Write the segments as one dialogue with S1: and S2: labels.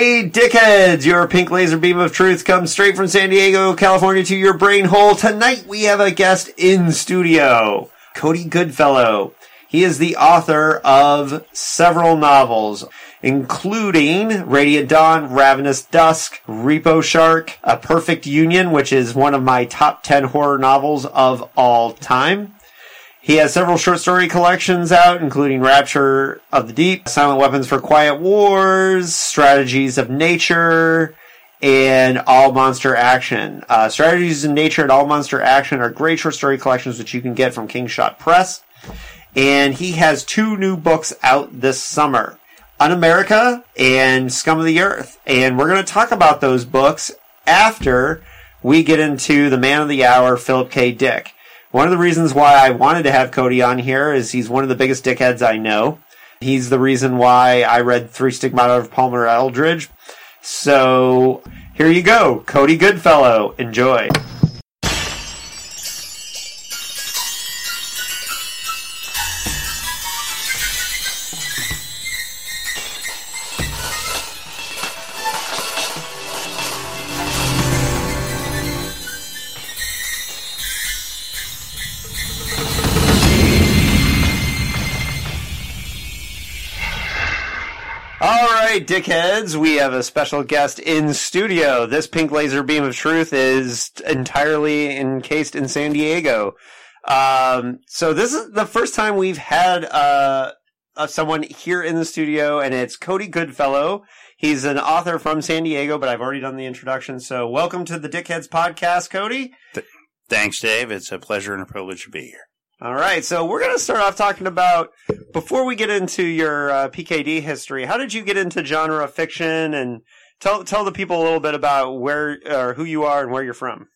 S1: Hey, dickheads! Your pink laser beam of truth comes straight from San Diego, California to your brain hole. Tonight we have a guest in studio, Cody Goodfellow. He is the author of several novels, including Radiant Dawn, Ravenous Dusk, Repo Shark, A Perfect Union, which is one of my top 10 horror novels of all time. He has several short story collections out, including Rapture of the Deep, Silent Weapons for Quiet Wars, Strategies of Nature, and All Monster Action. Uh, Strategies of Nature and All Monster Action are great short story collections which you can get from Kingshot Press. And he has two new books out this summer. Unamerica and Scum of the Earth. And we're going to talk about those books after we get into the man of the hour, Philip K. Dick. One of the reasons why I wanted to have Cody on here is he's one of the biggest dickheads I know. He's the reason why I read Three Stigmata of Palmer Eldritch. So here you go, Cody Goodfellow. Enjoy. Right, dickheads, we have a special guest in studio. This pink laser beam of truth is entirely encased in San Diego. Um, so this is the first time we've had uh, someone here in the studio, and it's Cody Goodfellow. He's an author from San Diego, but I've already done the introduction. So welcome to the Dickheads podcast, Cody.
S2: Thanks, Dave. It's a pleasure and a privilege to be here.
S1: All right, so we're going to start off talking about before we get into your uh, PKD history. How did you get into genre fiction, and tell tell the people a little bit about where or who you are and where you're from.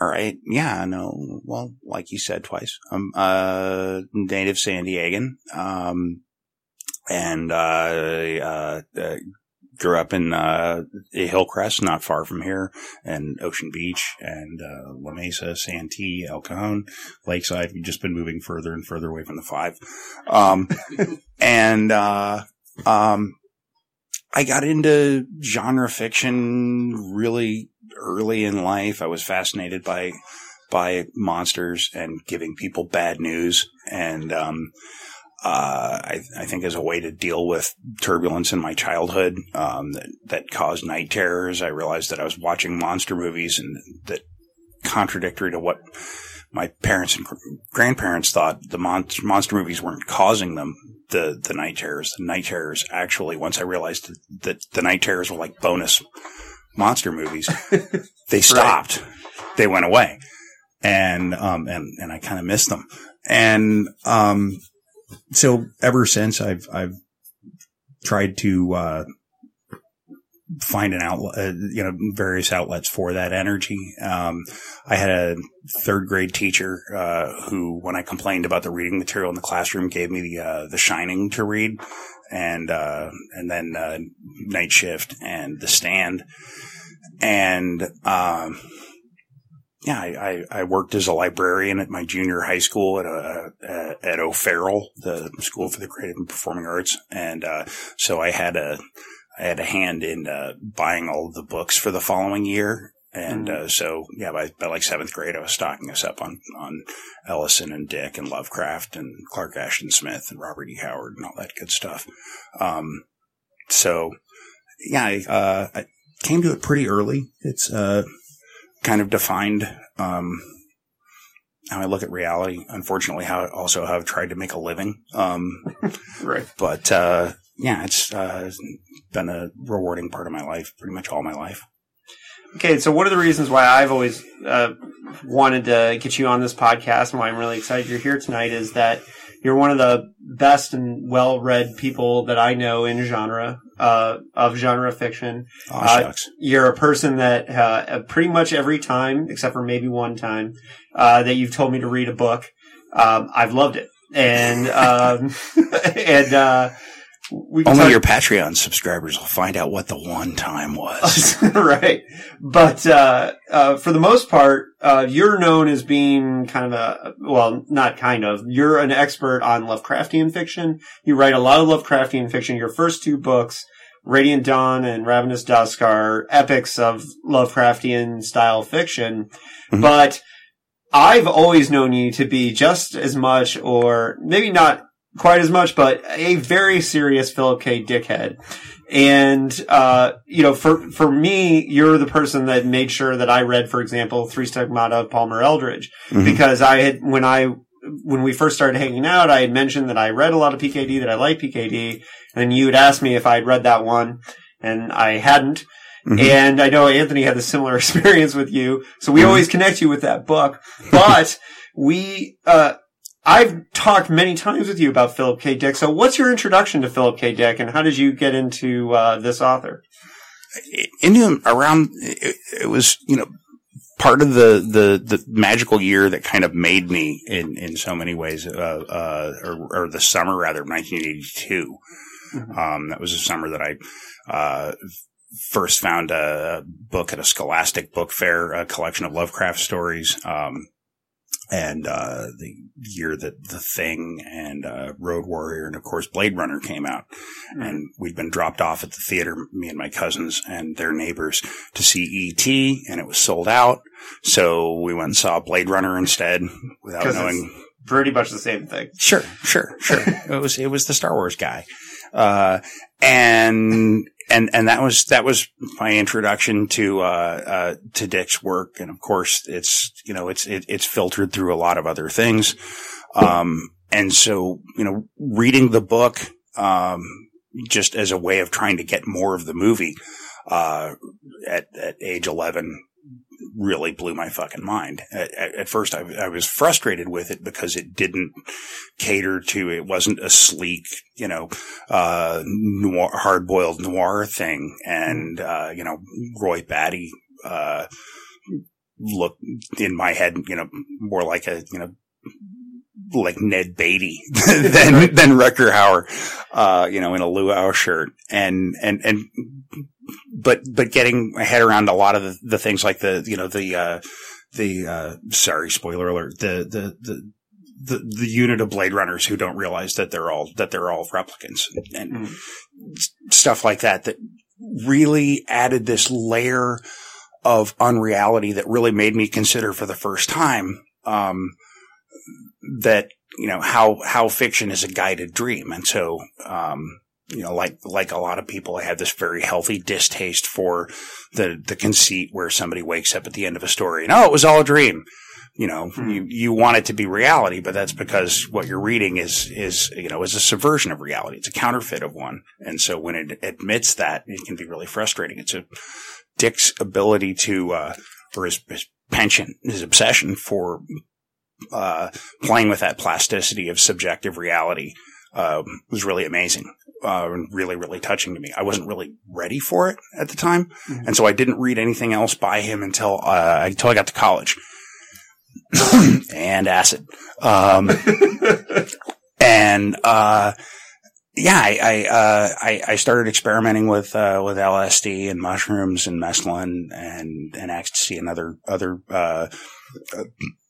S2: All right. Yeah, no. Well, like you said twice, I'm a native San Diegan. Um, and, uh, uh, uh, grew up in, uh, Hillcrest, not far from here, and Ocean Beach, and, uh, La Mesa, Santee, El Cajon, Lakeside. We've just been moving further and further away from the five. Um, and, uh, um, I got into genre fiction really early in life. I was fascinated by by monsters and giving people bad news, and um, uh, I, I, think as a way to deal with turbulence in my childhood um, that that caused night terrors, I realized that I was watching monster movies and that contradictory to what my parents and grandparents thought the mon- monster movies weren't causing them the the night terrors. The night terrors actually, once I realized that, that the night terrors were like bonus monster movies, they stopped. Right. They went away, and um and and I kind of missed them. And um, so ever since I've I've tried to uh, find an outlet, uh, you know, various outlets for that energy. Um, I had a third grade teacher, uh, who, when I complained about the reading material in the classroom, gave me the, uh, The Shining to read and, uh, and then, uh, Night Shift and The Stand. And, um, yeah, I, I, worked as a librarian at my junior high school at a, at O'Farrell, the School for the Creative and Performing Arts, and uh, so I had a I had a hand in uh, buying all of the books for the following year. And uh, so, yeah, by, by like seventh grade, I was stocking us up on, on Ellison and Dick and Lovecraft and Clark Ashton Smith and Robert E. Howard and all that good stuff. Um, so, yeah, I, uh, I, came to it pretty early. It's uh, kind of defined um, how I look at reality. Unfortunately, how also how I've tried to make a living. Um,
S1: right.
S2: But uh, yeah, it's uh, been a rewarding part of my life, pretty much all my life.
S1: Okay, so one of the reasons why I've always uh, wanted to get you on this podcast and why I'm really excited you're here tonight is that you're one of the best and well-read people that I know in genre uh, of genre fiction.
S2: Oh, uh,
S1: you're a person that uh, pretty much every time, except for maybe one time, uh, that you've told me to read a book, um, I've loved it, and um, and uh,
S2: we Only talk- your Patreon subscribers will find out what the one time was.
S1: right. But, uh, uh, for the most part, uh, you're known as being kind of a, well, not kind of, you're an expert on Lovecraftian fiction. You write a lot of Lovecraftian fiction. Your first two books Radiant Dawn and Ravenous Dusk are epics of Lovecraftian style fiction,
S2: Mhm.
S1: but I've always known you to be just as much, or maybe not quite as much, but a very serious Philip K. Dickhead. And, uh, you know, for, for me, you're the person that made sure that I read, for example, Three Stigmata of Palmer Eldritch.
S2: Mhm.
S1: Because I had, when I, when we first started hanging out, I had mentioned that I read a lot of PKD, that I like PKD, and you had asked me if I'd read that one, and I hadn't.
S2: Mhm.
S1: And I know Anthony had a similar experience with you, so we
S2: Mhm.
S1: always connect you with that book. But we, uh, I've talked many times with you about Philip K. Dick. So what's your introduction to Philip K. Dick and how did you get into, uh, this author?
S2: into him around it, it was you know part of the the the magical year that kind of made me in in so many ways uh uh or, or the summer rather of 1982
S1: Mhm.
S2: um that was a summer that i uh first found a book at a scholastic book fair a collection of lovecraft stories um and uh, the year that The Thing and uh, Road Warrior and of course Blade Runner came out, and we'd been dropped off at the theater, me and my cousins and their neighbors, to see E.T. and it was sold out. So we went and saw Blade Runner instead, without knowing.
S1: Pretty much the same thing.
S2: Sure, sure, sure. it was it was the Star Wars guy, uh, and and and that was that was my introduction to uh, uh, to Dick's work, and of course it's you know it's it, it's filtered through a lot of other things, um, and so you know reading the book um, just as a way of trying to get more of the movie uh, at at age eleven really blew my fucking mind. At, at, first, I, I was frustrated with it because it didn't cater to. It wasn't a sleek, you know, uh, noir, hard boiled noir thing, and uh, you know, Roy Batty uh, looked in my head, you know, more like a you know. Like Ned Beatty than than Rutger Hauer, uh, you know, in a luau shirt, and and and but but getting my head around a lot of the, the things like the you know the uh, the uh, sorry spoiler alert the the the the, the unit of Blade Runners who don't realize that they're all that they're all replicants and
S1: Mm.
S2: stuff like that that really added this layer of unreality that really made me consider for the first time um, that you know how how fiction is a guided dream and so um, you know, like like a lot of people, I have this very healthy distaste for the the conceit where somebody wakes up at the end of a story and oh, it was all a dream. You know,
S1: Hmm.
S2: you you want it to be reality, but that's because what you're reading is is you know is a subversion of reality. It's a counterfeit of one, and so when it admits that, it can be really frustrating. It's a Dick's ability to uh, or his, his penchant, his obsession for uh, playing with that plasticity of subjective reality um, was really amazing uh, really, really touching to me. I wasn't really ready for it at the time,
S1: Mhm.
S2: and so I didn't read anything else by him until uh, until I got to college. and acid, um, and uh, yeah, I I, uh, I I started experimenting with uh, with LSD and mushrooms and mescaline and and ecstasy and other other uh, uh,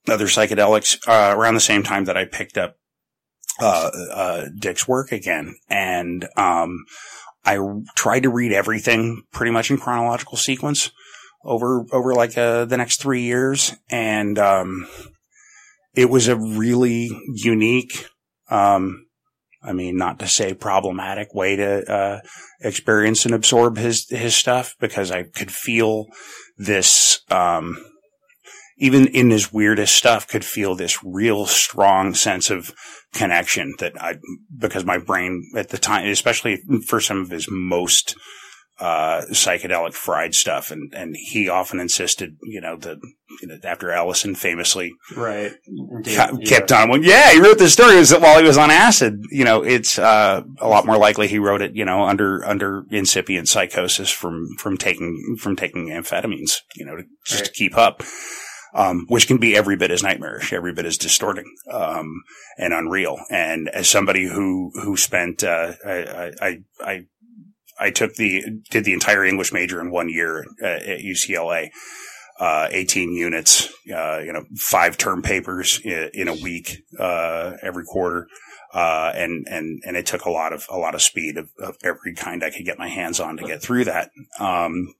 S2: other psychedelics uh, around the same time that I picked up uh, uh, Dick's work again, and um, I tried to read everything pretty much in chronological sequence over over like uh, the next three years, and um, it was a really unique. Um, I mean, not to say problematic way to uh, experience and absorb his his stuff because I could feel this. Um, even in his weirdest stuff, could feel this real strong sense of connection that I, because my brain at the time, especially for some of his most, uh, psychedelic fried stuff. And, and he often insisted, you know, that, you know, after Ellison famously
S1: Right.
S2: ca- kept on, yeah, he wrote this story was while he was on acid. You know, it's, uh, a lot more likely he wrote it, you know, under, under incipient psychosis from, from taking, from taking amphetamines, you know, to, just to keep up um, which can be every bit as nightmarish, every bit as distorting, um, and unreal. And as somebody who, who spent, uh, I, I, I, I took the, did the entire English major in one year uh, at UCLA, uh, 18 units, uh, you know, five term papers in, in a week, uh, every quarter. Uh, and, and, and it took a lot of, a lot of speed of, of every kind I could get my hands on to get through that. Um,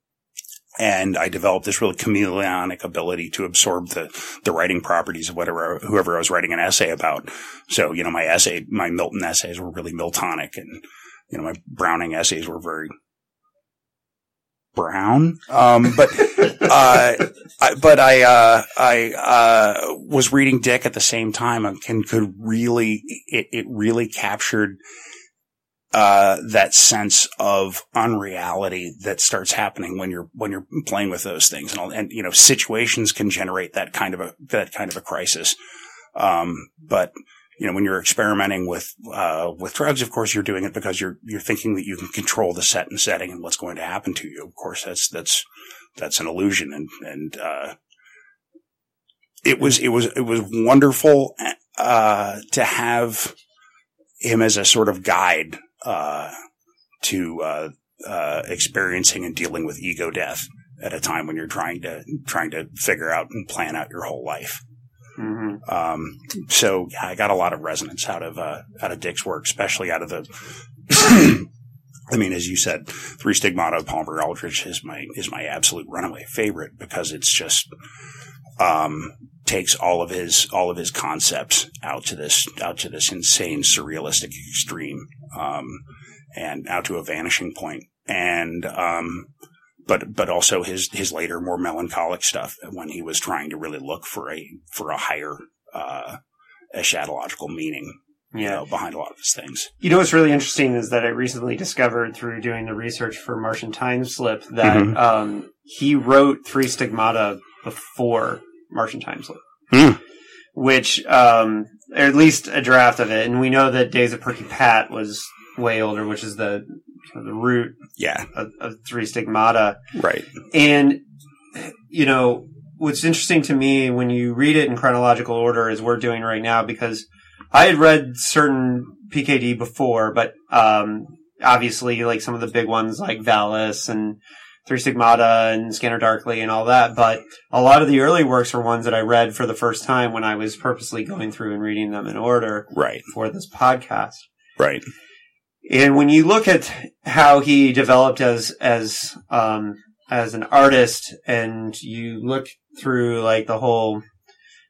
S2: and I developed this really chameleonic ability to absorb the, the writing properties of whatever, whoever I was writing an essay about. So, you know, my essay, my Milton essays were really Miltonic and, you know, my Browning essays were very brown. Um, but, uh, I, but I, uh, I, uh, was reading Dick at the same time and could really, it, it really captured, uh, that sense of unreality that starts happening when you're when you're playing with those things, and all, and you know situations can generate that kind of a that kind of a crisis. Um, but you know when you're experimenting with uh, with drugs, of course you're doing it because you're you're thinking that you can control the set and setting and what's going to happen to you. Of course, that's that's that's an illusion, and and uh, it was it was it was wonderful uh, to have him as a sort of guide uh, to uh, uh, experiencing and dealing with ego death at a time when you're trying to trying to figure out and plan out your whole life. Mm-hmm. Um, so yeah, I got a lot of resonance out of uh, out of Dick's work, especially out of the. I mean, as you said, Three Stigmata of Palmer Eldritch is my is my absolute runaway favorite because it's just um, takes all of his all of his concepts out to this out to this insane surrealistic extreme um, and out to a vanishing point and um, but but also his his later more melancholic stuff when he was trying to really look for a for a higher uh, eschatological meaning yeah. you know, behind a lot of his things.
S1: You know what's really interesting is that I recently discovered through doing the research for Martian Time Slip that mm-hmm. um, he wrote Three Stigmata before Martian Time Slip, mm. which, um, or at least a draft of it. And we know that Days of Perky Pat was way older, which is the the root
S2: yeah.
S1: of, of Three Stigmata.
S2: Right.
S1: And, you know, what's interesting to me when you read it in chronological order as we're doing right now, because I had read certain PKD before, but, um, obviously like some of the big ones like Valis and Three Stigmata and Scanner Darkly and all that, but a lot of the early works were ones that I read for the first time when I was purposely going through and reading them in order
S2: right.
S1: for this podcast.
S2: Right.
S1: And when you look at how he developed as as um, as an artist, and you look through like the whole,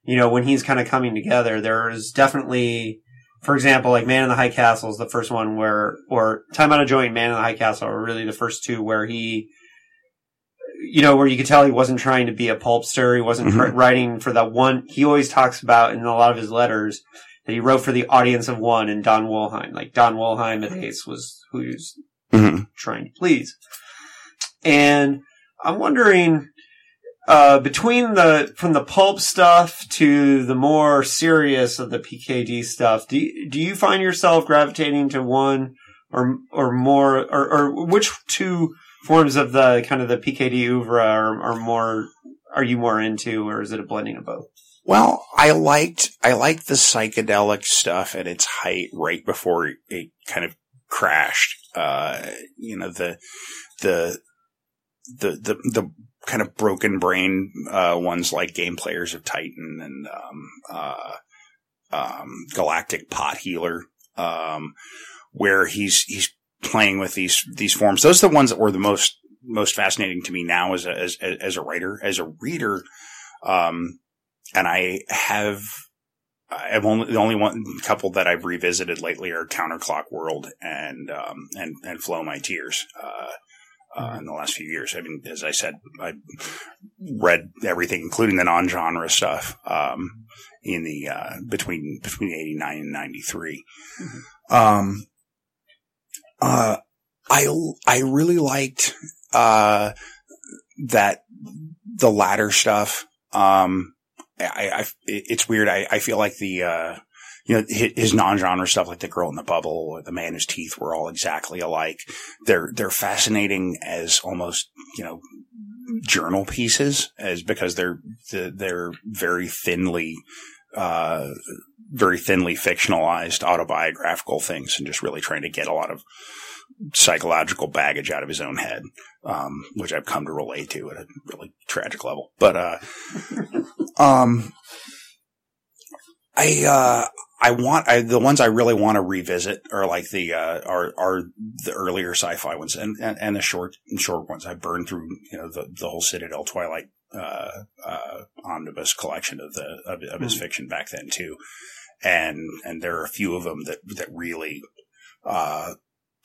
S1: you know, when he's kind of coming together, there's definitely, for example, like Man in the High Castle is the first one where, or Time Out of Joint, Man in the High Castle are really the first two where he you know, where you could tell he wasn't trying to be a pulpster. He wasn't mm-hmm. writing for that one. He always talks about in a lot of his letters that he wrote for the audience of one and Don Wollheim. Like Don Wollheim at Ace was who he was mm-hmm. trying to please. And I'm wondering, uh, between the, from the pulp stuff to the more serious of the PKD stuff, do you, do you find yourself gravitating to one or, or more, or, or which two forms of the kind of the PKD oeuvre are, are more are you more into, or is it a blending of both?
S2: Well, I liked I liked the psychedelic stuff at its height, right before it kind of crashed. Uh, you know the the the the the kind of broken brain uh, ones like Game Players of Titan and um, uh, um, Galactic Pot Healer, um, where he's he's playing with these these forms. Those are the ones that were the most most fascinating to me now as a as, as a writer, as a reader. Um, and I have I've only the only one couple that I've revisited lately are Counterclock World and um, and and Flow My Tears. Uh, uh, in the last few years, I mean, as I said, I read everything, including the non-genre stuff, um, in the uh, between between eighty nine and ninety three. Mm-hmm. Um, uh, I, I really liked, uh, that the latter stuff. Um, I, I, it's weird. I, I feel like the, uh, you know, his, his non-genre stuff like the girl in the bubble or the man whose teeth were all exactly alike. They're, they're fascinating as almost, you know, journal pieces as because they're, they're very thinly, uh, very thinly fictionalized autobiographical things and just really trying to get a lot of psychological baggage out of his own head, um, which I've come to relate to at a really tragic level. But, uh, um, I, uh, I want I, the ones I really want to revisit are like the uh, are are the earlier sci-fi ones and, and, and the short short ones. I burned through you know the the whole Citadel Twilight uh, uh, omnibus collection of the of, of his
S1: Mhm.
S2: fiction back then too, and and there are a few of them that that really uh,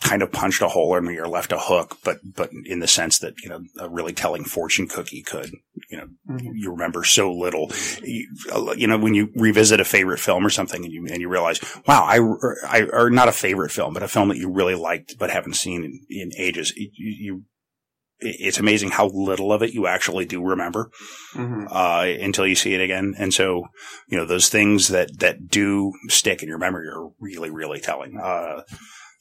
S2: kind of punched a hole in me or left a hook, but but in the sense that you know a really telling fortune cookie could you know
S1: Mhm.
S2: you remember so little. You, you know, when you revisit a favorite film or something and you, and you realize, wow, I, I, or not a favorite film, but a film that you really liked but haven't seen in, in ages, you, you, it's amazing how little of it you actually do remember,
S1: Mhm.
S2: uh, until you see it again. And so, you know, those things that, that do stick in your memory are really, really telling. Uh,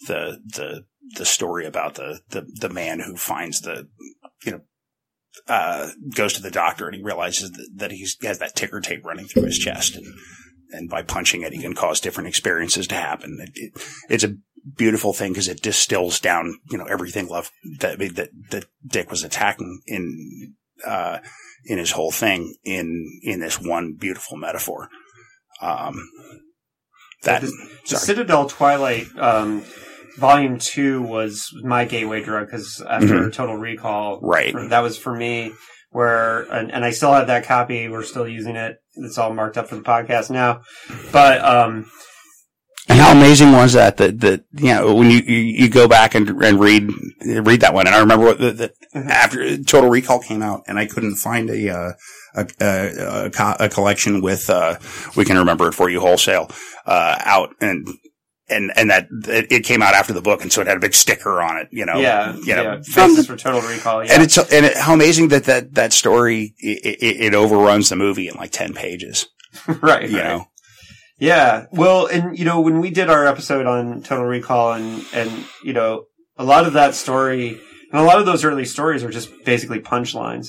S2: the, the, the story about the, the, the man who finds the, you know, uh, goes to the doctor and he realizes that, that he's has that ticker tape running through his chest, and and by punching it, he can cause different experiences to happen. It, it, it's a beautiful thing because it distills down, you know, everything love that that that Dick was attacking in uh, in his whole thing in in this one beautiful metaphor. Um, that
S1: The
S2: sorry.
S1: Citadel Twilight um, Volume Two was my gateway drug because after
S2: Mhm.
S1: Total Recall,
S2: Right.
S1: that was for me. Where and, and I still have that copy. We're still using it. It's all marked up for the podcast now. But um,
S2: how amazing was that? That that you know when you you, you go back and and read read that one, and I remember what the, the,
S1: Mhm.
S2: after Total Recall came out, and I couldn't find a uh, a, a, a, co- a collection with uh, we can remember it for you wholesale uh, out, and and and that it, it came out after the book, and so it had a big sticker on it, you know,
S1: yeah,
S2: you know,
S1: yeah,
S2: from the-
S1: for Total Recall. Yeah.
S2: and it's and it, how amazing that that that story it, it, it overruns the movie in like ten pages,
S1: right,
S2: you
S1: right.
S2: know.
S1: Yeah. Well, and you know, when we did our episode on Total Recall and, and, you know, a lot of that story and a lot of those early stories are just basically punchlines,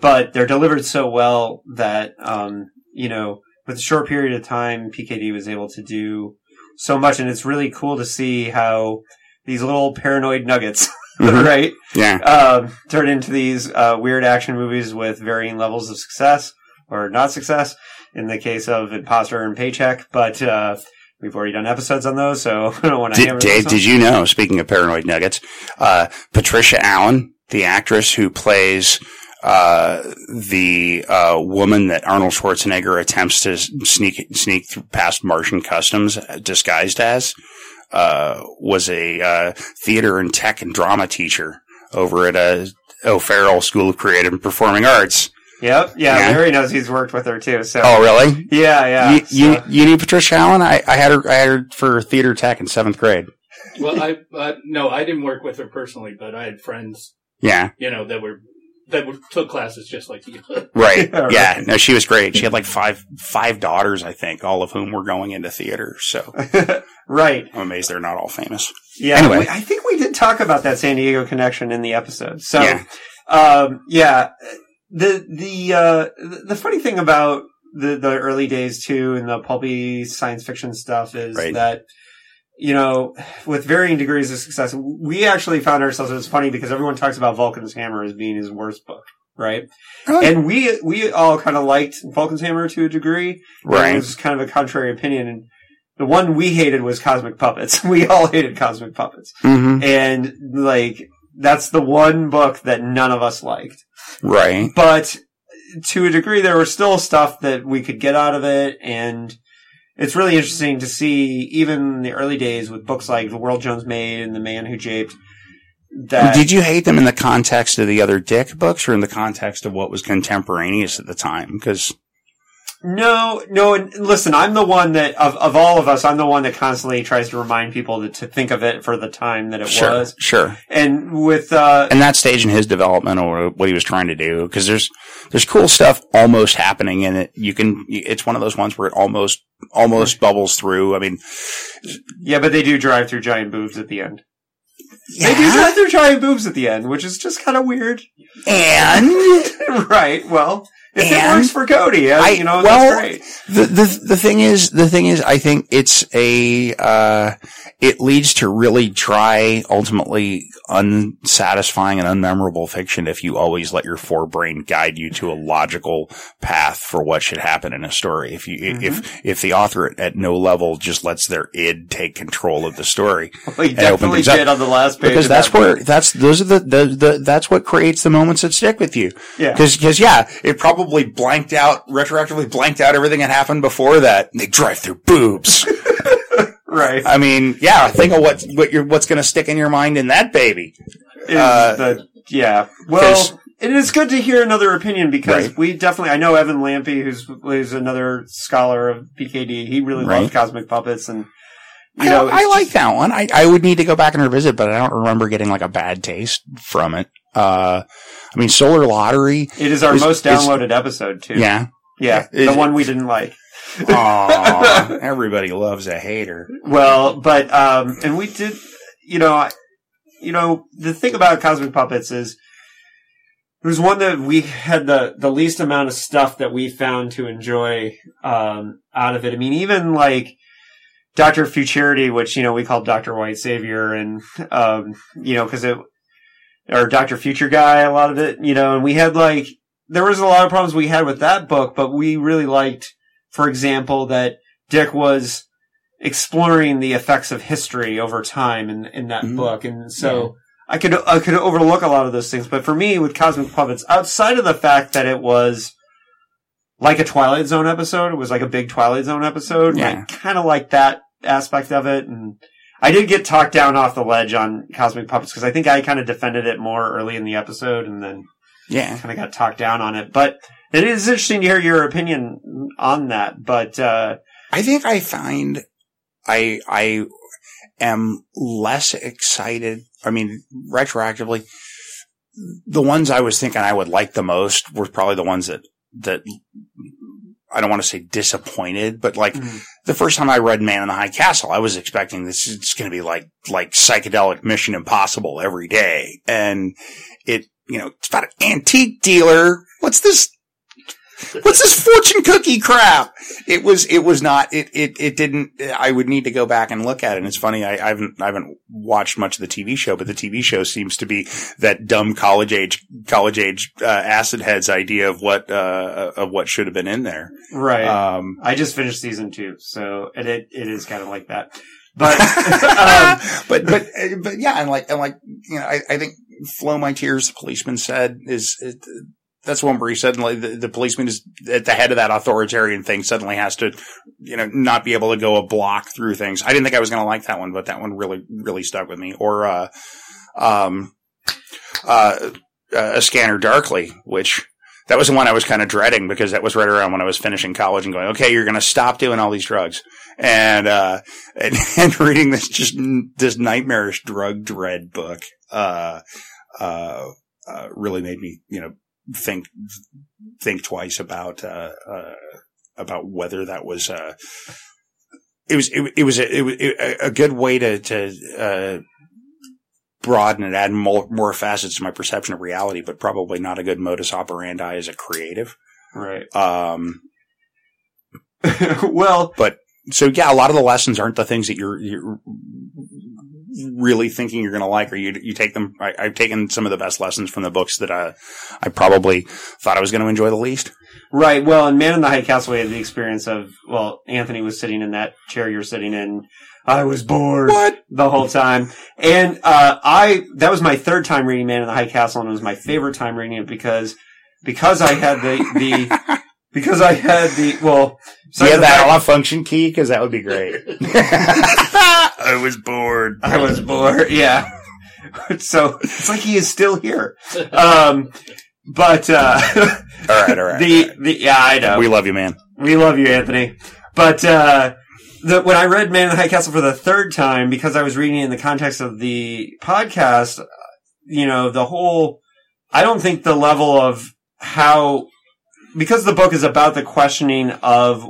S1: but they're delivered so well that, um, you know, with a short period of time, PKD was able to do so much. And it's really cool to see how these little paranoid nuggets,
S2: Mhm.
S1: right?
S2: Yeah,
S1: um, turn into these uh, weird action movies with varying levels of success or not success. In the case of Imposter and Paycheck, but uh, we've already done episodes on those, so I don't want to
S2: Did, Dave, did you know, speaking of paranoid nuggets, uh, Patricia Allen, the actress who plays, uh, the, uh, woman that Arnold Schwarzenegger attempts to sneak, sneak through past Martian customs uh, disguised as, uh, was a, uh, theater and tech and drama teacher over at, uh, O'Farrell School of Creative and Performing Arts.
S1: Yep, yeah,
S2: Yeah.
S1: Larry knows he's worked with her too. So
S2: Oh, really?
S1: yeah, yeah.
S2: you, you,
S1: so-
S2: you knew Patricia Allen? I, I had her, I had her for theater tech in seventh grade.
S3: Well, I uh, no, I didn't work with her personally, but I had friends,
S2: Yeah.
S3: you know, that were that were, took classes just like you.
S2: Right.
S1: Yeah,
S2: yeah. No, she was great. She had like five five daughters, I think, all of whom were going into theater. So
S1: right.
S2: I'm amazed they're not all famous.
S1: Yeah.
S2: Anyway.
S1: we- I think we did talk about that San Diego connection in the episode. So,
S2: Yeah.
S1: um, yeah, the, the, uh, the funny thing about the, the early days too and the pulpy science fiction stuff is
S2: Right.
S1: that, you know, with varying degrees of success, we actually found ourselves, it was funny because everyone talks about Vulcan's Hammer as being his worst book. Right.
S2: Really?
S1: And we, we all kind of liked Vulcan's Hammer to a degree.
S2: Right.
S1: It was kind of a contrary opinion. And the one we hated was Cosmic Puppets. We all hated Cosmic Puppets.
S2: hmm
S1: And like, that's the one book that none of us liked.
S2: Right.
S1: But to a degree, there was still stuff that we could get out of it. And it's really interesting to see, even in the early days with books like The World Jones Made and The Man Who Japed, that
S2: Did you hate them in the context of the other Dick books or in the context of what was contemporaneous at the time? Because
S1: No, no. And listen, I'm the one that of of all of us, I'm the one that constantly tries to remind people that, to think of it for the time that it
S2: sure,
S1: was.
S2: sure.
S1: And with uh,
S2: And that stage in his development or what he was trying to do, because there's there's cool stuff almost happening in it. You can, it's one of those ones where it almost almost bubbles through. I mean,
S1: yeah, but they do drive through giant boobs at the end. They do
S2: yeah,
S1: drive through giant boobs at the end, which is just kind of weird.
S2: and
S1: right. Well, If it works for Cody,
S2: I-
S1: you know,
S2: well,
S1: that's great.
S2: the, the the thing is the thing is I think it's a uh it leads to really dry ultimately unsatisfying and unmemorable fiction if you always let your forebrain guide you to a logical path for what should happen in a story if you
S1: Mm-hmm.
S2: if if the author at, no level just lets their id take control of the story
S1: Well, you
S2: and open
S1: definitely
S2: things up.
S1: did on the last page.
S2: because that's
S1: that
S2: where that's those are the, the the that's what creates the moments that stick with you
S1: Yeah.
S2: Cause, because yeah, it probably blanked out, retroactively blanked out everything that happened before that. They drive through boobs.
S1: right.
S2: I mean, yeah, think of what what you're what's going to stick in your mind in that baby. Uh,
S1: the yeah. Well, it is good to hear another opinion because
S2: Right.
S1: we definitely. I know Evan Lampe, who's who's another scholar of PKD. He really
S2: Right.
S1: loves cosmic puppets, and you know,
S2: know, I like
S1: just-
S2: that one. I I would need to go back and revisit, but I don't remember getting like a bad taste from it. Uh, I mean, Solar Lottery.
S1: It is our
S2: is-
S1: most
S2: is-
S1: downloaded episode too.
S2: Yeah.
S1: yeah,
S2: Is
S1: the
S2: it-
S1: one we didn't like.
S2: Aw, everybody loves a hater.
S1: Well, but um, and we did, you know, I- you know, the thing about cosmic puppets is it was one that we had the the least amount of stuff that we found to enjoy um, out of it. I mean, even like Doctor Futurity, which you know we called Doctor White Savior, and um, you know because it or Doctor Future Guy, a lot of it, you know, and we had like there was a lot of problems we had with that book, but we really liked, for example, that Dick was exploring the effects of history over time in in that
S2: Mhm.
S1: book, and so I could I could overlook a lot of those things. But for me, with Cosmic Puppets, outside of the fact that it was like a Twilight Zone episode, it was like a big Twilight Zone episode.
S2: Yeah.
S1: I kind of like that aspect of it, and I did get talked down off the ledge on Cosmic Puppets because I think I kind of defended it more early in the episode, and then
S2: Yeah.
S1: kind of got talked down on it. But it is interesting to hear your opinion on that. But uh,
S2: I think I find I I am less excited. I mean, retroactively, the ones I was thinking I would like the most were probably the ones that that I don't want to say disappointed, but like
S1: Mhm.
S2: The first time I read Man in the High Castle, I was expecting this is going to be like like psychedelic Mission Impossible every day, and it you know it's about an antique dealer. What's this? What's this fortune cookie crap? It was, it was not, it, it, it didn't, I would need to go back and look at it. And it's funny, I, I haven't, I haven't watched much of the TV show, but the TV show seems to be that dumb college age, college age, uh, acid heads idea of what, uh, of what should have been in there.
S1: right.
S2: Um,
S1: I just finished season two, so it it, it is kind of like that. But um,
S2: but but but yeah, and like and like you know, I, I think "Flow My Tears," the policeman said is. is that's one where he suddenly the, the policeman is at the head of that authoritarian thing suddenly has to, you know, not be able to go a block through things. I didn't think I was going to like that one, but that one really, really stuck with me. Or, uh, um, uh, uh, a scanner darkly, which that was the one I was kind of dreading because that was right around when I was finishing college and going, okay, you're going to stop doing all these drugs. And, uh, and, and reading this just, this nightmarish drug dread book, uh, uh, uh, really made me, you know, think, think twice about, uh, uh, about whether that was, uh, it was, it, it was, a, it was a good way to, to, uh, broaden and add more, more facets to my perception of reality, but probably not a good modus operandi as a creative.
S1: right.
S2: Um,
S1: well, but
S2: so yeah, a lot of the lessons aren't the things that you're, you're really thinking you're going to like, or you, you take them. I, I've taken some of the best lessons from the books that I, I probably thought I was going to enjoy the least.
S1: right. Well, and Man in the High Castle, we had the experience of well, Anthony was sitting in that chair you're sitting in. I was bored
S2: What?
S1: the whole time, and uh, I that was my third time reading Man in the High Castle, and it was my favorite time reading it because because I had the the because I had the well.
S2: You have that off function key? Cause that would be great. I was bored.
S1: I was bored. Yeah. so it's like he is still here. Um, but uh,
S2: All right. All right.
S1: the the yeah, I know.
S2: we love you, man.
S1: We love you, Anthony. But uh, the, when I read Man in the High Castle for the third time, because I was reading it in the context of the podcast, uh, you know, the whole, I don't think the level of how, because the book is about the questioning of,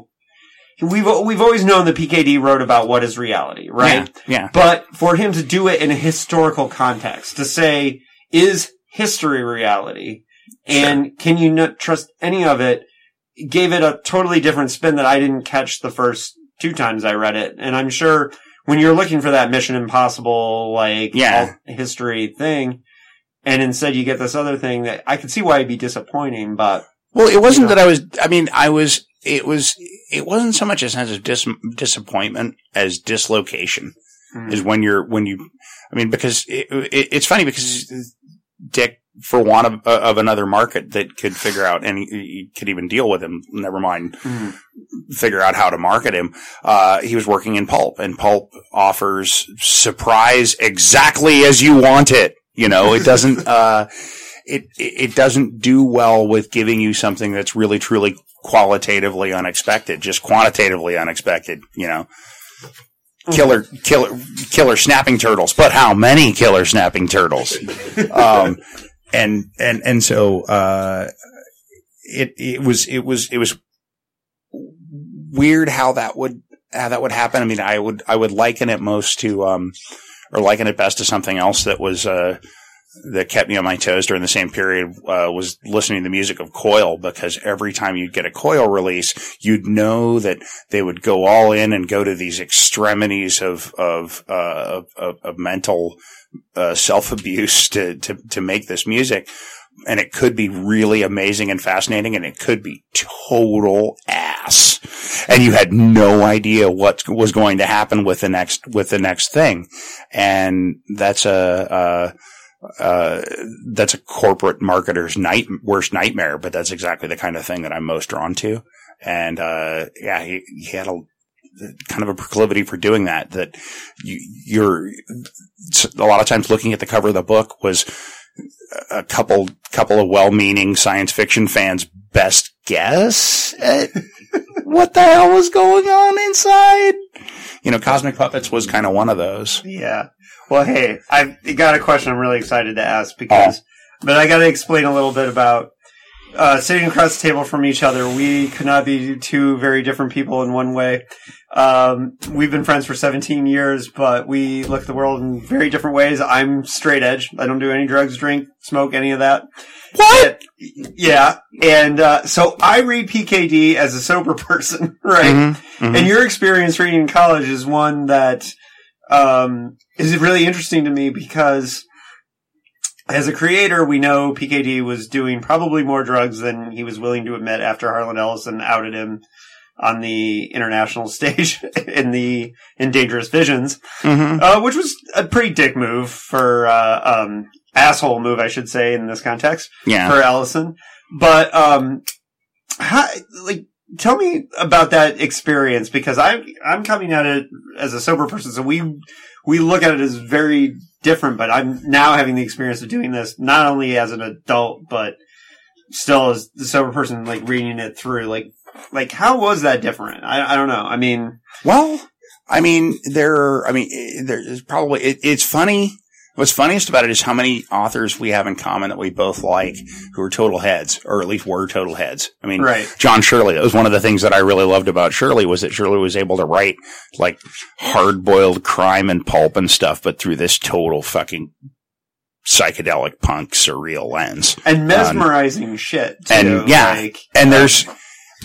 S1: we've, we've always known that PKD wrote about what is reality, right?
S2: Yeah. yeah.
S1: But for him to do it in a historical context, to say, is history reality? And can you not trust any of it? Gave it a totally different spin that I didn't catch the first two times I read it. And I'm sure when you're looking for that Mission Impossible, like,
S2: Yeah.
S1: history thing, and instead you get this other thing that I could see why it'd be disappointing, but
S2: Well, it wasn't
S1: You know?
S2: that I was, I mean, I was, it was, it wasn't so much a sense of dis- disappointment as dislocation
S1: Hmm.
S2: is when you're, when you, I mean, because it, it, it's funny because Dick, for want of, of another market that could figure out and he, he could even deal with him, never mind
S1: Mhm.
S2: figure out how to market him. Uh, he was working in pulp and pulp offers surprise exactly as you want it. You know, it doesn't, uh, it it doesn't do well with giving you something that's really truly qualitatively unexpected, just quantitatively unexpected, you know. Killer, killer, killer snapping turtles, but how many killer snapping turtles? um, and, and, and so, uh, it, it was, it was, it was weird how that would, how that would happen. I mean, I would, I would liken it most to, um, or liken it best to something else that was, uh, that kept me on my toes during the same period uh, was listening to the music of Coil because every time you'd get a Coil release, you'd know that they would go all in and go to these extremities of of uh, of, of mental uh, self abuse to, to to make this music, and it could be really amazing and fascinating, and it could be total ass, and you had no idea what was going to happen with the next with the next thing, and that's a. Uh, uh, that's a corporate marketer's night worst nightmare, but that's exactly the kind of thing that I'm most drawn to. And uh, yeah, he, he had a kind of a proclivity for doing that. That you, you're a lot of times looking at the cover of the book was a couple couple of well-meaning science fiction fans' best guess at what the hell was going on inside. You know, Cosmic Puppets was kind of one of those.
S1: Yeah. Well, hey, I've got a question I'm really excited to ask because, but I got to explain a little bit about uh, sitting across the table from each other. We could not be two very different people in one way. Um, we've been friends for 17 years, but we look at the world in very different ways. I'm straight edge. I don't do any drugs, drink, smoke, any of that.
S2: What?
S1: Yeah. And, uh, so I read PKD as a sober person, right?
S2: Mhm, mhm.
S1: And your experience reading in college is one that um, is really interesting to me because as a creator, we know PKD was doing probably more drugs than he was willing to admit after Harlan Ellison outed him on the international stage in the in Dangerous Visions,
S2: Mhm.
S1: uh, which was a pretty dick move for uh, um, asshole move, I should say, in this context
S2: Yeah.
S1: for Ellison. But um, how, like, tell me about that experience because I'm I'm coming at it as a sober person, so we we look at it as very different. But I'm now having the experience of doing this not only as an adult, but still as the sober person, like reading it through. Like, like how was that different? I I don't know. I mean,
S2: Well, I mean, there. I mean, there's probably. It, it's funny. What's funniest about it is how many authors we have in common that we both like, who are total heads, or at least were total heads. I mean,
S1: right?
S2: John Shirley. That was one of the things that I really loved about Shirley was that Shirley was able to write like hard boiled crime and pulp and stuff, but through this total fucking psychedelic punk surreal lens.
S1: And um, mesmerizing shit. Too.
S2: and, yeah,
S1: like,
S2: And there's um,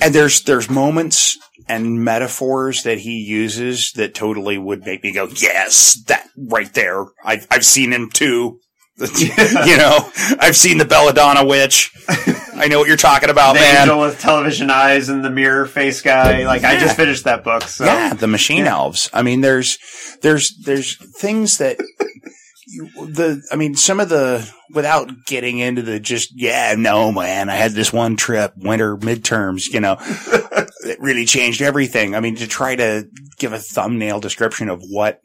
S2: and there's there's moments and metaphors that he uses that totally would make me go, yes, that right there. I've I've seen him too. you know, I've seen the Belladonna witch. I know what you're talking about,
S1: the
S2: man.
S1: angel with television eyes and the mirror face guy. Like I just finished that book. So
S2: Yeah, the machine
S1: Yeah.
S2: elves. I mean, there's there's there's things that you, the I mean, some of the without getting into the just yeah, no man, I had this one trip, winter midterms, you know, it really changed everything. I mean, to try to give a thumbnail description of what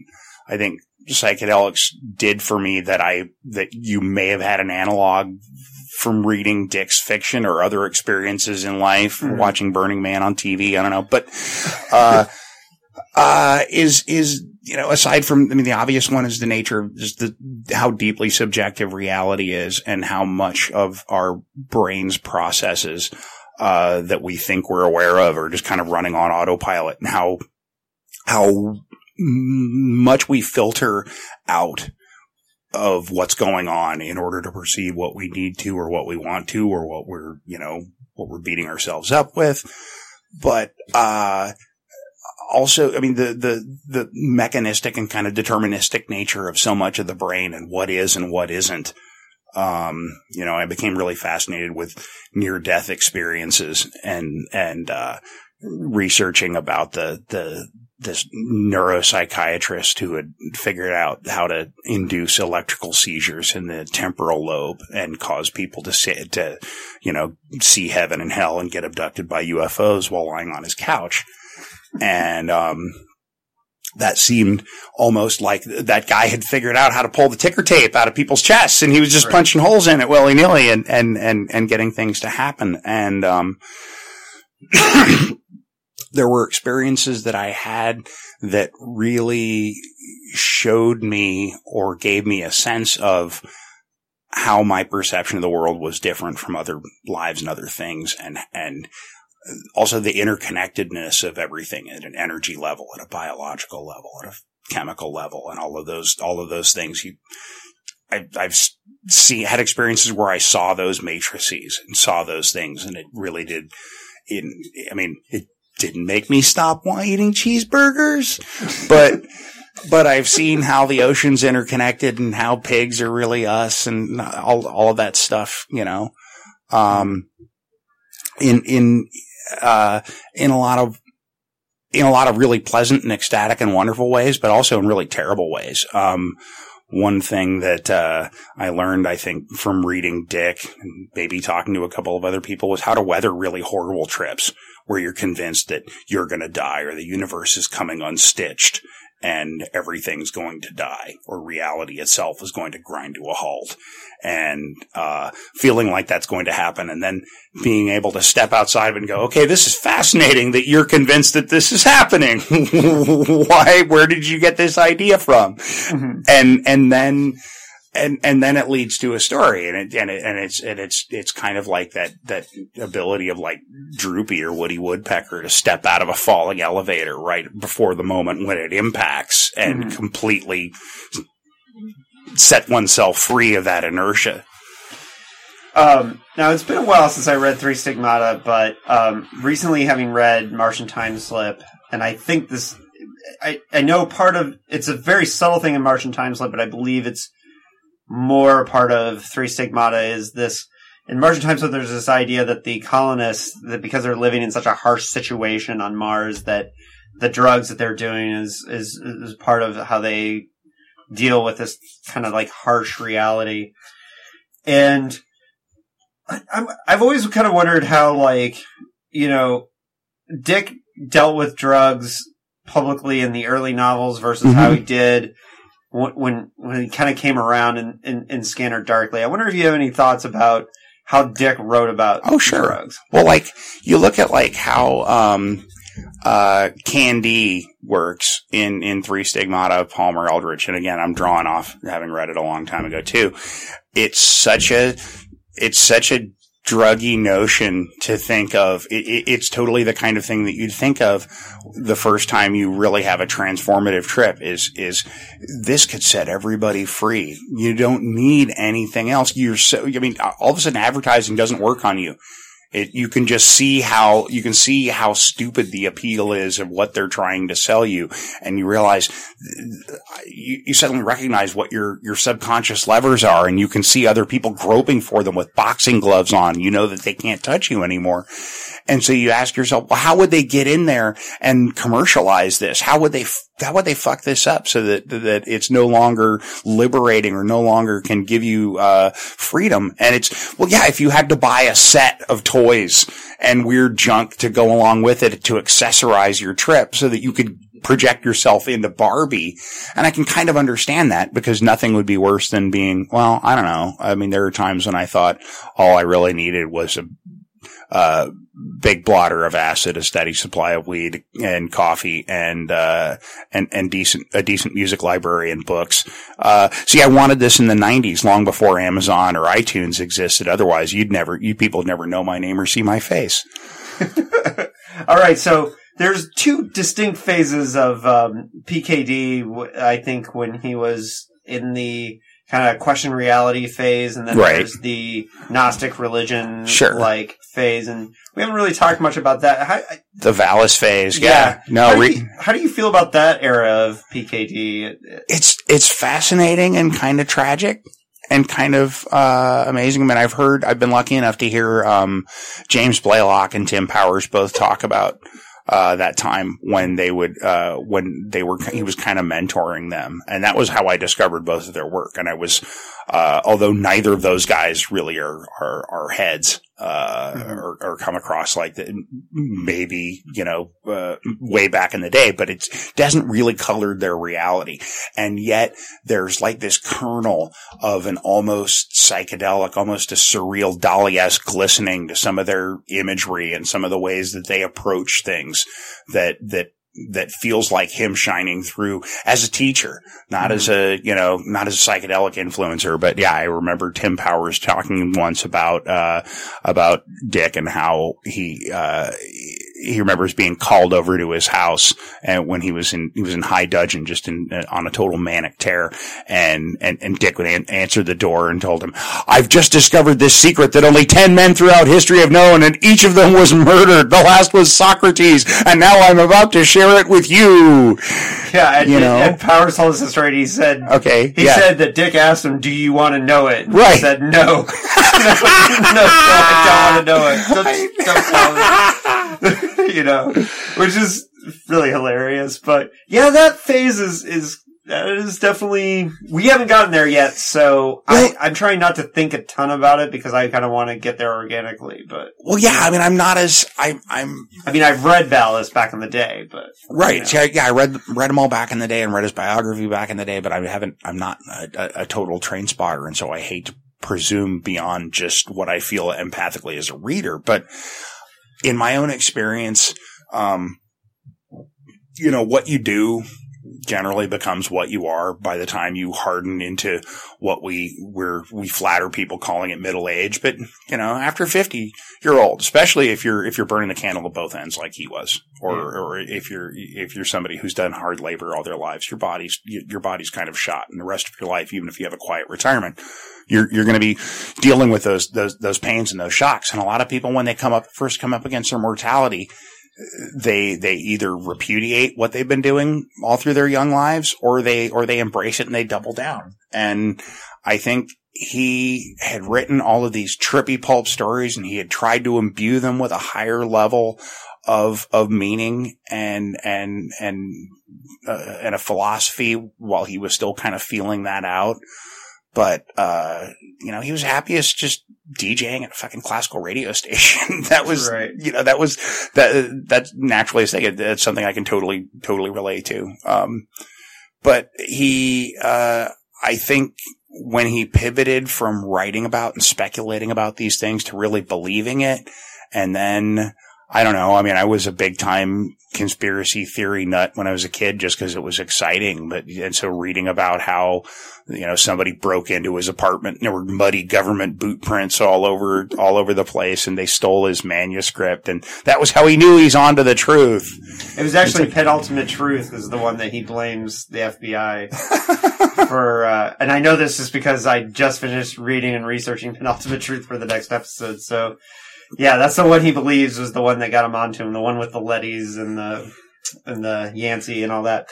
S2: I think psychedelics did for me that I that you may have had an analog from reading Dick's fiction or other experiences in life,
S1: Mhm.
S2: watching Burning Man on TV. I don't know, but uh, uh, is is you know aside from I mean the obvious one is the nature of just the how deeply subjective reality is and how much of our brains processes uh, that we think we're aware of are just kind of running on autopilot and how how much we filter out of what's going on in order to perceive what we need to or what we want to or what we're, you know, what we're beating ourselves up with. But, uh, also, I mean, the, the, the mechanistic and kind of deterministic nature of so much of the brain and what is and what isn't. Um, you know, I became really fascinated with near death experiences and, and, uh, researching about the, the, this neuropsychiatrist who had figured out how to induce electrical seizures in the temporal lobe and cause people to say, to, you know, see heaven and hell and get abducted by UFOs while lying on his couch. And, um, that seemed almost like that guy had figured out how to pull the ticker tape out of people's chests and he was just right. punching holes in it willy nilly and, and, and, and getting things to happen. And, um, there were experiences that I had that really showed me or gave me a sense of how my perception of the world was different from other lives and other things and, and also the interconnectedness of everything at an energy level, at a biological level, at a chemical level, and all of those, all of those things. You, I, I've seen, had experiences where I saw those matrices and saw those things, and it really did. In, I mean, it didn't make me stop eating cheeseburgers, but, but I've seen how the ocean's interconnected and how pigs are really us and all, all of that stuff, you know. Um, in, in, uh, in a lot of, in a lot of really pleasant and ecstatic and wonderful ways, but also in really terrible ways. Um, one thing that uh, I learned, I think, from reading Dick and maybe talking to a couple of other people was how to weather really horrible trips where you're convinced that you're going to die or the universe is coming unstitched and everything's going to die or reality itself is going to grind to a halt. And uh, feeling like that's going to happen and then being able to step outside and go okay this is fascinating that you're convinced that this is happening. Why where did you get this idea from? Mm-hmm. and and then and and then it leads to a story, and it, and it, and it's and it's it's kind of like that that ability of like Droopy or Woody Woodpecker to step out of a falling elevator right before the moment when it impacts and mm-hmm. completely set oneself free of that inertia.
S1: Um, now it's been a while since I read Three Stigmata, but um, recently having read Martian Time Slip, and I think this, I I know part of it's a very subtle thing in Martian Time Slip, but I believe it's more part of Three Stigmata is this. In Martian Time Slip, there's this idea that the colonists, that because they're living in such a harsh situation on Mars, that the drugs that they're doing is is is part of how they deal with this kind of like harsh reality. And I'm, I've always kind of wondered how, like, you know, Dick dealt with drugs publicly in the early novels versus mm-hmm. how he did when when he kind of came around in, in, in Scanner Darkly. I wonder if you have any thoughts about how Dick wrote about
S2: oh sure
S1: drugs.
S2: Well, like you look at like how um, uh, Can D works in in Three Stigmata of Palmer Eldritch, and again, I'm drawing off having read it a long time ago too. It's such a it's such a druggy notion to think of. It, it, it's totally the kind of thing that you'd think of the first time you really have a transformative trip is, is this could set everybody free. You don't need anything else. You're so, I mean, all of a sudden advertising doesn't work on you. It, you can just see how, you can see how stupid the appeal is of what they're trying to sell you. And you realize, you, you suddenly recognize what your, your subconscious levers are and you can see other people groping for them with boxing gloves on. You know that they can't touch you anymore. And so you ask yourself, well, how would they get in there and commercialize this? How would they, how would they fuck this up so that, that it's no longer liberating or no longer can give you, uh, freedom? And it's, well, yeah, if you had to buy a set of toys and weird junk to go along with it to accessorize your trip so that you could project yourself into Barbie. And I can kind of understand that because nothing would be worse than being, well, I don't know. I mean, there are times when I thought all I really needed was a uh, big blotter of acid, a steady supply of weed and coffee and, uh, and, and decent, a decent music library and books. Uh, see, I wanted this in the nineties, long before Amazon or iTunes existed. Otherwise, you'd never, you people would never know my name or see my face.
S1: All right. So there's two distinct phases of, um, PKD. I think when he was in the kind of question reality phase, and then
S2: Right.
S1: there's the Gnostic religion
S2: Sure.
S1: like phase, and we haven't really talked much about that. How,
S2: The Valis phase. Yeah.
S1: Yeah.
S2: No,
S1: how, do
S2: re-
S1: you, how do you feel about that era of PKD?
S2: it's it's fascinating and kind of tragic and kind of uh, amazing. I mean, I've heard, I've been lucky enough to hear um, James Blaylock and Tim Powers both talk about uh, that time when they would uh, when they were he was kind of mentoring them, and that was how I discovered both of their work. And I was, uh, although neither of those guys really are are, are heads. Uh, or, or come across like that, maybe, you know, uh, way back in the day, but it doesn't really color their reality. And yet there's like this kernel of an almost psychedelic, almost a surreal Dali-esque glistening to some of their imagery and some of the ways that they approach things that, that, that feels like him shining through as a teacher, not as a, you know, not as a psychedelic influencer. But yeah, I remember Tim Powers talking once about, uh, about Dick and how he, uh, he remembers being called over to his house and when he was in he was in high dudgeon just in uh, on a total manic tear and and and Dick would an- answer the door and told him I've just discovered this secret that only 10 men throughout history have known and each of them was murdered the last was Socrates and now I'm about to share it with you
S1: Yeah, and,
S2: You know?
S1: and Powers told us this right. He said,
S2: okay
S1: he
S2: yeah
S1: said that Dick asked him, "Do you want to know it?"
S2: Right.
S1: He said, "No, no, I don't want to know it. Don't, don't tell me." you know, which is really hilarious. But yeah, that phase is is that is definitely we haven't gotten there yet. So
S2: Well-
S1: I, I'm trying not to think a ton about it because I kind of want to get there organically. But
S2: well yeah I mean I'm not as I I'm
S1: I mean, I've read Valis back in the day, but
S2: Right.
S1: Yeah.
S2: Yeah. yeah, I read read them all back in the day and read his biography back in the day, but I haven't. I'm not a, a, a total train spotter, and so I hate to presume beyond just what I feel empathically as a reader. But in my own experience, um, you know, what you do generally becomes what you are by the time you harden into what we we're we flatter people calling it middle age. But you know after 50 you're old especially if you're if you're burning the candle at both ends like he was or mm-hmm. or if you're if you're somebody who's done hard labor all their lives your body's your body's kind of shot and the rest of your life even if you have a quiet retirement you're you're going to be dealing with those those those pains and those shocks. And a lot of people when they come up first come up against their mortality they they either repudiate what they've been doing all through their young lives or they or they embrace it and they double down. And i think he had written all of these trippy pulp stories and he had tried to imbue them with a higher level of of meaning and and and uh, and a philosophy while he was still kind of feeling that out but uh you know he was happiest just DJing at a fucking classical radio station. that was,
S1: Right.
S2: you know, that was that. That's naturally a thing. That's something I can totally, totally relate to. Um, but he, uh, I think when he pivoted from writing about and speculating about these things to really believing it, and then I don't know. I mean, I was a big time conspiracy theory nut when I was a kid just because it was exciting. But, and so reading about how, you know, somebody broke into his apartment and there were muddy government boot prints all over, all over the place and they stole his manuscript. And that was how he knew he's onto the truth.
S1: it was actually Penultimate Truth is the one that he blames the FBI for. Uh, and I know this is because I just finished reading and researching Penultimate Truth for the next episode. So yeah, that's the one he believes was the one that got him onto him, the one with the leadies and the and the Yancy and all that.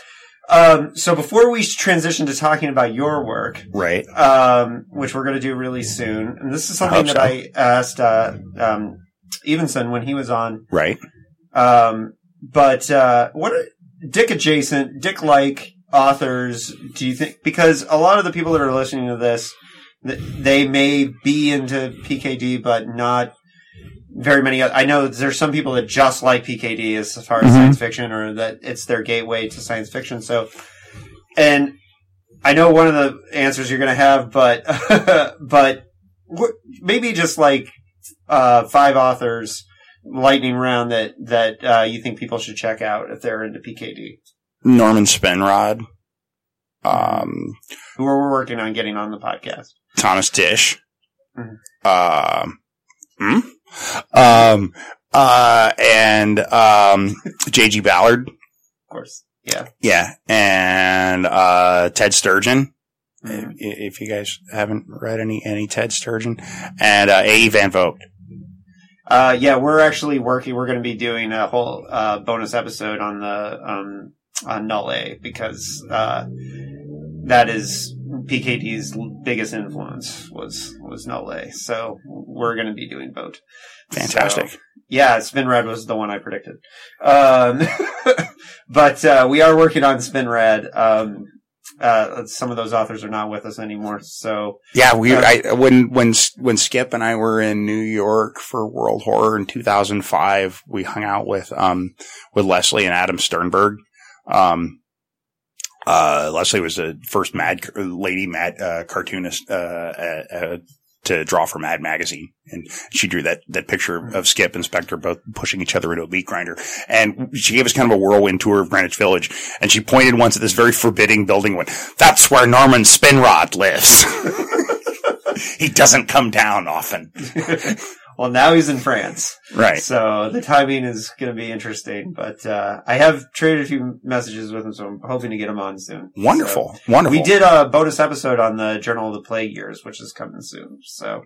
S1: Um, so before we transition to talking about your work,
S2: Right.
S1: um, which we're going to do really soon. And this is something
S2: hope
S1: that
S2: so.
S1: I asked uh, um, Evenson when he was on.
S2: Right.
S1: Um, but uh, what Dick adjacent, Dick like authors? Do you think? Because a lot of the people that are listening to this, they may be into PKD, but not very many. I know there's some people that just like PKD as far as
S2: Mhm.
S1: science fiction, or that it's their gateway to science fiction. So, and I know one of the answers you're going to have, but but maybe just like uh, five authors lightning round that that uh, you think people should check out if they're into PKD.
S2: Norman Spinrad. Um,
S1: Who are we're working on getting on the podcast.
S2: Thomas Disch.
S1: Mhm.
S2: Um, hmm? Um, uh, and, um, J.G. Ballard.
S1: Of course. Yeah.
S2: Yeah. And, uh, Ted Sturgeon. If, if you guys haven't read any any Ted Sturgeon and uh, A. E Van Vogt.
S1: Uh, yeah, we're actually working. We're going to be doing a whole uh, bonus episode on the um, on Null A because uh, that is PKD's biggest influence was was Null So we're going to be doing both.
S2: Fantastic.
S1: So, yeah, Spinrad was the one I predicted. Um, but uh, we are working on Spinrad. Um, uh, some of those authors are not with us anymore. So
S2: Yeah, we
S1: Uh,
S2: I, when when when Skipp and I were in New York for World Horror in 2005, we hung out with um with Leslie and Adam Sternberg. Um, uh, Leslie was the first Mad lady Mad uh, cartoonist uh, uh, to draw for Mad Magazine, and she drew that that picture of Skipp and Spector both pushing each other into a meat grinder. And she gave us kind of a whirlwind tour of Greenwich Village, and she pointed once at this very forbidding building. Went, "That's where Norman Spinrad lives." he doesn't come down often.
S1: well, now he's in France.
S2: Right.
S1: So the timing is going to be interesting, but uh, I have traded a few messages with him, so I'm hoping to get him on soon.
S2: Wonderful.
S1: So,
S2: Wonderful.
S1: we did a bonus episode on the Journal of the Plague Years, which is coming soon. So,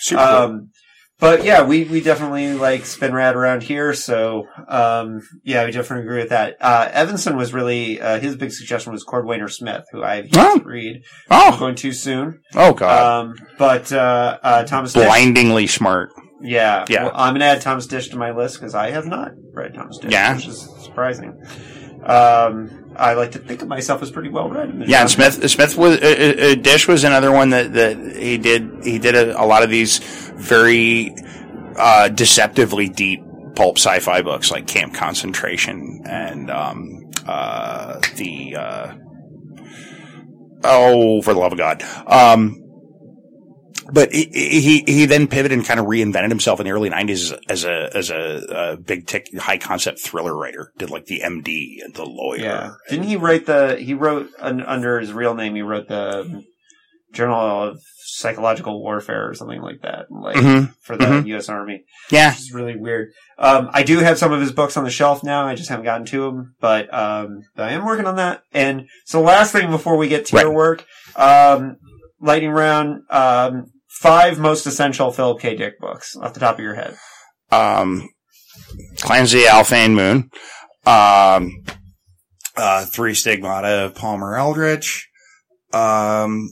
S2: Super cool.
S1: um, but yeah, we, we definitely like Spinrad around here. So, um, yeah, we definitely agree with that. Uh, Evenson was really, uh, his big suggestion was Cordwainer Smith, who I've yet
S2: Oh.
S1: to read. I'm
S2: Oh,
S1: going too soon.
S2: oh God.
S1: Um, but, uh, uh, Thomas
S2: Blindingly smart.
S1: Yeah.
S2: Yeah.
S1: Well, I'm going to add Thomas Disch to my list because I have not read Thomas Disch,
S2: Yeah.
S1: which is surprising. Um, I like to think of myself as pretty well read.
S2: Yeah, and. Smith Smith was uh, uh, uh, Disch was another one that that he did he did a, a lot of these very uh, deceptively deep pulp sci-fi books like Camp Concentration and um, uh, the uh, oh for the love of God. Um, but he, he he then pivoted and kind of reinvented himself in the early '90s as a as a, a big tick, high concept thriller writer. Did like the MD and the lawyer.
S1: Yeah. Didn't he write the, he wrote un, under his real name, he wrote the Journal of Psychological Warfare or something like that, like
S2: Mhm.
S1: for the
S2: Mhm.
S1: U.S. Army.
S2: Yeah,
S1: It's really weird. Um, I do have some of his books on the shelf now. I just haven't gotten to them, but, um, I am working on that. And so last thing before we get to your work, um, lightning round, um, five most essential Philip K. Dick books off the top of your head.
S2: um, Clans of Alphane Moon, um, uh, Three Stigmata of Palmer Eldritch. Um,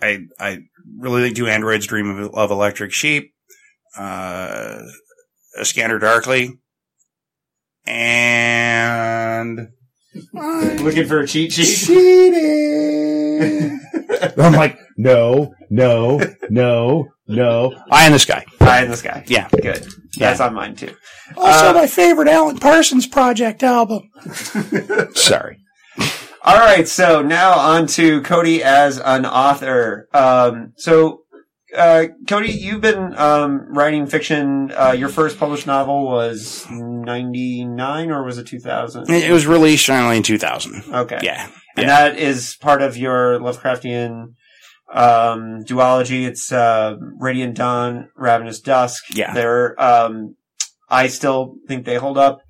S2: I, I really like Do Androids Dream of, of Electric Sheep, uh, A Scanner Darkly, and
S1: Looking for a cheat sheet?
S2: cheating.
S4: I'm like, no, no, no, no.
S2: Eye in the Sky.
S1: Eye in the Sky.
S2: Yeah.
S1: Good. That's on mine too.
S2: Also
S1: Uh,
S2: my favorite Alan Parsons Project album. Sorry.
S1: All right, so now on to Cody as an author. Um, so, uh, Cody, you've been um, writing fiction. Uh, your first published novel was ninety nine, or was it two thousand?
S2: It was released only in 2000.
S1: Okay,
S2: Yeah.
S1: and
S2: yeah.
S1: that is part of your Lovecraftian um, duology. It's uh, Radiant Dawn, Ravenous Dusk.
S2: Yeah.
S1: they're. Um, I still think they hold up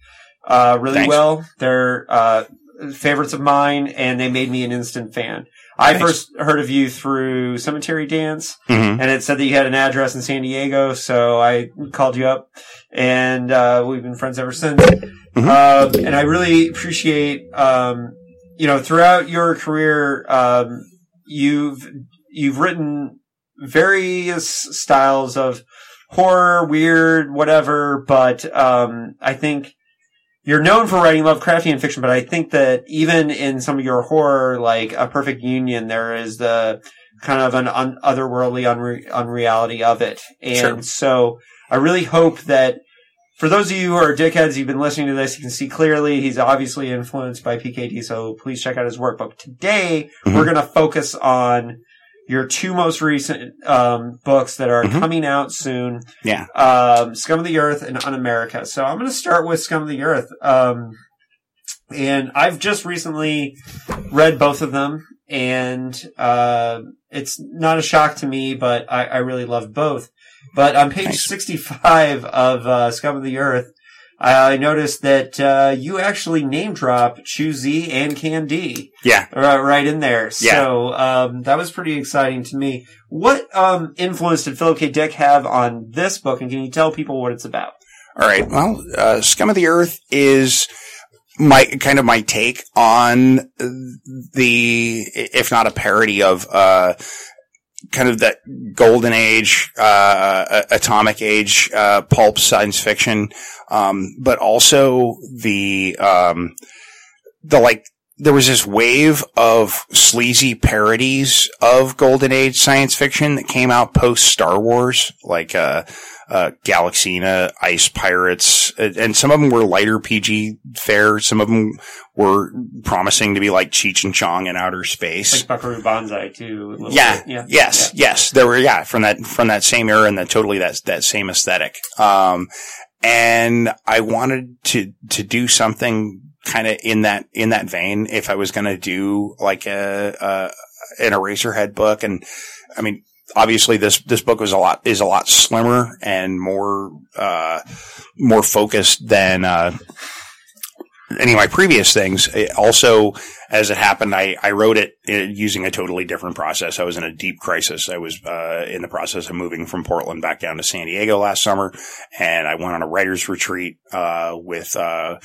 S1: uh, really
S2: Thanks.
S1: well. They're uh, favorites of mine, and they made me an instant fan. I
S2: Thanks.
S1: first heard of you through Cemetery Dance,
S2: Mhm.
S1: and it said that you had an address in San Diego, so I called you up, and uh, we've been friends ever since.
S2: Mm-hmm.
S1: Um, and I really appreciate, um, you know, throughout your career, um, you've you've written various styles of horror, weird, whatever. But um, I think you're known for writing Lovecraftian fiction, but I think that even in some of your horror, like A Perfect Union, there is the kind of an un- otherworldly unre- unreality of it. And
S2: Sure.
S1: so I really hope that for those of you who are dickheads, you've been listening to this, you can see clearly he's obviously influenced by PKD, so please check out his work. But today,
S2: Mhm.
S1: we're going to focus on your two most recent um, books that are
S2: Mhm.
S1: coming out soon
S2: Yeah.
S1: um, Scum of the Earth and Unamerica. So I'm going to start with Scum of the Earth. Um, and I've just recently read both of them, and uh, it's not a shock to me, but I, I really loved both. But on page
S2: Thanks.
S1: 65 of uh, Scum of the Earth, I noticed that uh, you actually name drop Z and Can D
S2: Yeah.
S1: uh, right in there.
S2: Yeah.
S1: So um, that was pretty exciting to me. What um, influence did Philip K. Dick have on this book, and can you tell people what it's about?
S2: All right. Well, uh, Scum of the Earth is my kind of my take on the, if not a parody of, uh, kind of that golden age, uh, atomic age, uh, pulp science fiction. Um, but also the, um, the like, there was this wave of sleazy parodies of golden age science fiction that came out post Star Wars, like, uh, uh, Galaxina, Ice Pirates, and some of them were lighter PG fare. Some of them were promising to be like Cheech and Chong in outer space.
S1: Like Buckaroo Banzai too.
S2: Yeah,
S1: yeah,
S2: yes, yes. There were, yeah, from that, from that same era and that totally that, that same aesthetic. Um, and I wanted to, to do something kind of in that, in that vein if I was going to do like a, a, an Eraserhead book. And I mean, obviously this, this book was a lot, is a lot slimmer and more, uh, more focused than, uh, any of my previous things. It also, as it happened, I, I wrote it uh, using a totally different process. I was in a deep crisis. I was uh, in the process of moving from Portland back down to San Diego last summer, and I went on a writer's retreat uh, with uh,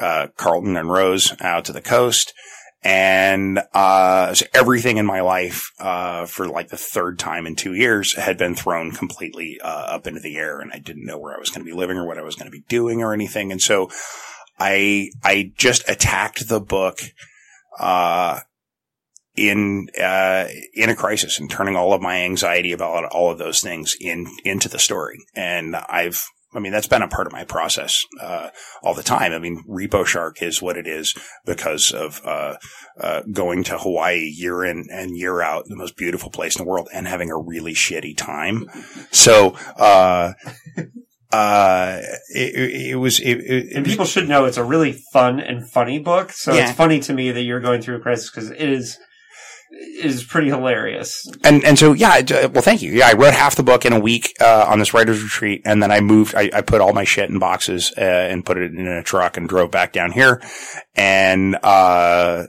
S2: uh, Carlton and Rose out to the coast. And uh, so everything in my life uh, for like the third time in two years had been thrown completely uh, up into the air, and I didn't know where I was going to be living or what I was going to be doing or anything. And so I I just attacked the book uh in uh in a crisis and turning all of my anxiety about all of those things in into the story. And I've I mean that's been a part of my process uh all the time. I mean Repo Shark is what it is because of uh uh going to Hawaii year in and year out, the most beautiful place in the world and having a really shitty time. So uh uh it, it, was it, it,
S1: And people should know it's a really fun and funny book. So
S2: Yeah.
S1: it's funny to me that you're going through a crisis because it is is pretty hilarious.
S2: and and so yeah, well, thank you. Yeah, I wrote half the book in a week uh, on this writers retreat, and then I moved. I, I put all my shit in boxes uh, and put it in a truck and drove back down here, and uh,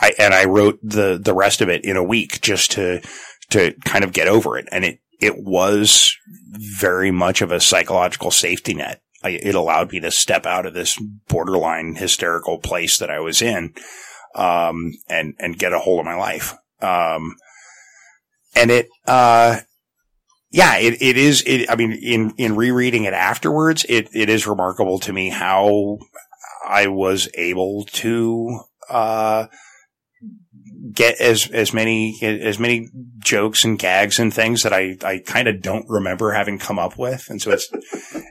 S2: I and I wrote the the rest of it in a week just to to kind of get over it, and it it was very much of a psychological safety net. I, it allowed me to step out of this borderline hysterical place that I was in, um, and and get a hold of my life. Um, and it, uh, yeah, it, it is, it, I mean, in, in rereading it afterwards, it, it is remarkable to me how I was able to, uh, get as, as many, as many jokes and gags and things that I, I kind of don't remember having come up with. And so it's,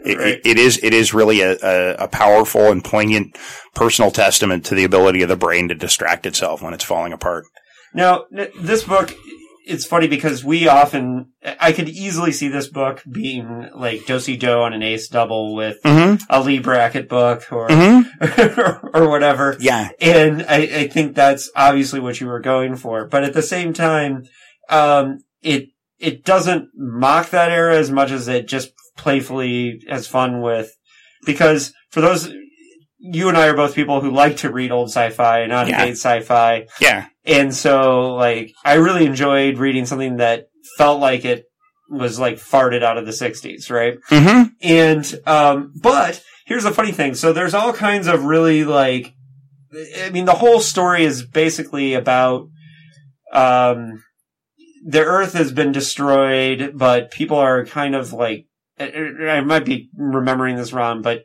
S2: it,
S1: Right.
S2: it, it is, it is really a, a, a powerful and poignant personal testament to the ability of the brain to distract itself when it's falling apart.
S1: Now, this book, it's funny because we often, I could easily see this book being like Dosey Doe on an ace double with
S2: Mm-hmm.
S1: a Leigh Brackett book or,
S2: Mm-hmm.
S1: or whatever.
S2: Yeah.
S1: And I, I think that's obviously what you were going for. But at the same time, um, it, it doesn't mock that era as much as it just playfully has fun with, because for those, you and I are both people who like to read old sci-fi and out of
S2: Yeah.
S1: sci-fi.
S2: Yeah.
S1: And so, like, I really enjoyed reading something that felt like it was like farted out of the 60s, right?
S2: Mm-hmm.
S1: And, um, but here's the funny thing. So there's all kinds of really like, I mean, the whole story is basically about, um, the earth has been destroyed, but people are kind of like, I- I might be remembering this wrong, but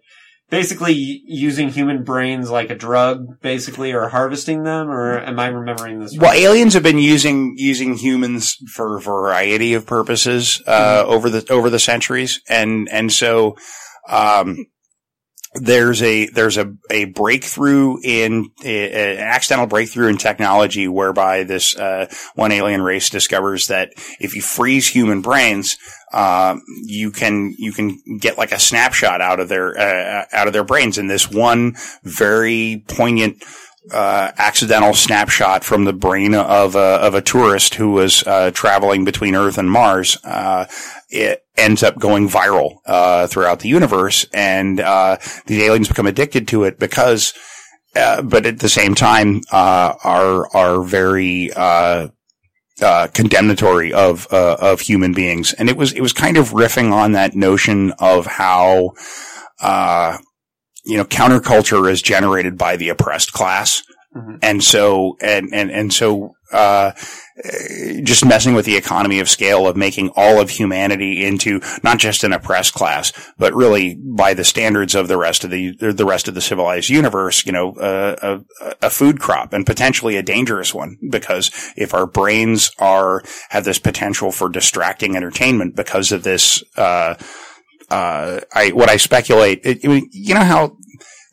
S1: basically using human brains like a drug, basically, or harvesting them, or am I remembering this
S2: Well,
S1: wrong?
S2: aliens have been using using humans for a variety of purposes uh, over the over the centuries, and and so um, there's a there's a a breakthrough in a, an accidental breakthrough in technology whereby this uh, one alien race discovers that if you freeze human brains, uh, you can you can get like a snapshot out of their uh, out of their brains, in this one very poignant uh, accidental snapshot from the brain of a, of a tourist who was uh, traveling between Earth and Mars. Uh, it ends up going viral uh, throughout the universe, and uh, the aliens become addicted to it because. But at the same time, are are very uh, condemnatory of uh, of human beings, and it was it was kind of riffing on that notion of how uh, you know, counterculture is generated by the oppressed class. Mm-hmm. And so, and, and, and so, uh, just messing with the economy of scale of making all of humanity into not just an oppressed class, but really by the standards of the rest of the, the rest of the civilized universe, you know, uh, a, a food crop and potentially a dangerous one. Because if our brains are, have this potential for distracting entertainment because of this, uh, uh, I, what I speculate, it, it, you know how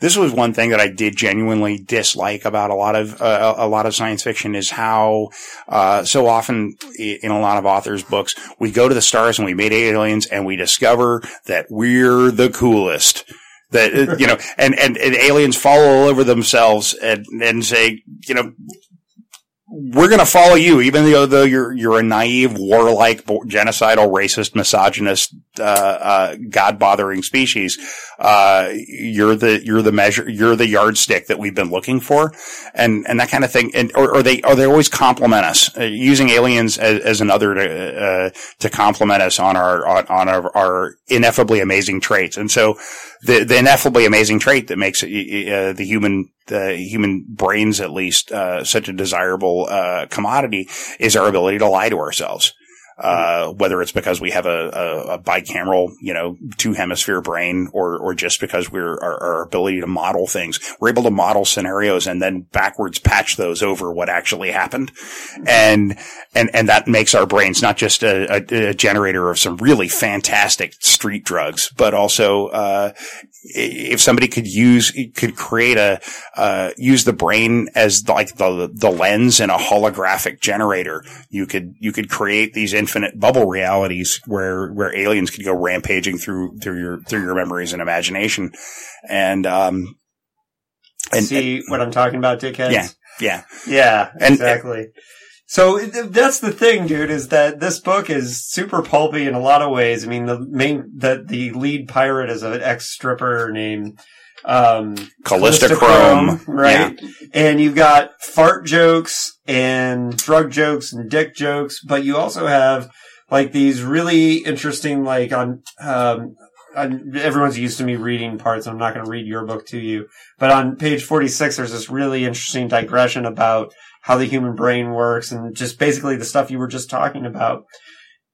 S2: this was one thing that I did genuinely dislike about a lot of uh, a lot of science fiction is how uh, so often in a lot of authors' books we go to the stars and we meet aliens and we discover that we're the coolest. That uh, you know, and, and, and aliens fall all over themselves and and say, you know, we're going to follow you, even though, though you're you're a naive, warlike, genocidal, racist, misogynist, uh, uh, god bothering species. Uh, you're the you're the measure, you're the yardstick that we've been looking for, and and that kind of thing. And or, or they or they always compliment us, uh, using aliens as, as another to uh, to compliment us on our on, on our, our ineffably amazing traits. And so the the ineffably amazing trait that makes uh, the human the human brains at least uh, such a desirable uh, commodity is our ability to lie to ourselves. Uh, whether it's because we have a, a, a, bicameral, you know, two hemisphere brain or, or just because we're, our, our, ability to model things. We're able to model scenarios and then backwards patch those over what actually happened. And, and, and that makes our brains not just a, a, a generator of some really fantastic street drugs, but also, uh, if somebody could use, could create a, uh, use the brain as like the, the lens in a holographic generator, you could, you could create these infinite bubble realities where, where aliens could go rampaging through, through your, through your memories and imagination. And, um,
S1: and, see and, what I'm talking about, dickheads?
S2: Yeah. Yeah.
S1: Yeah. Exactly. And, so that's the thing, dude, is that this book is super pulpy in a lot of ways. I mean, the main, that the lead pirate is an ex stripper named, um,
S2: Callista Chrome,
S1: right? Yeah. And you've got fart jokes and drug jokes and dick jokes, but you also have like these really interesting, like on, um, on, everyone's used to me reading parts. I'm not going to read your book to you, but on page 46, there's this really interesting digression about how the human brain works and just basically the stuff you were just talking about.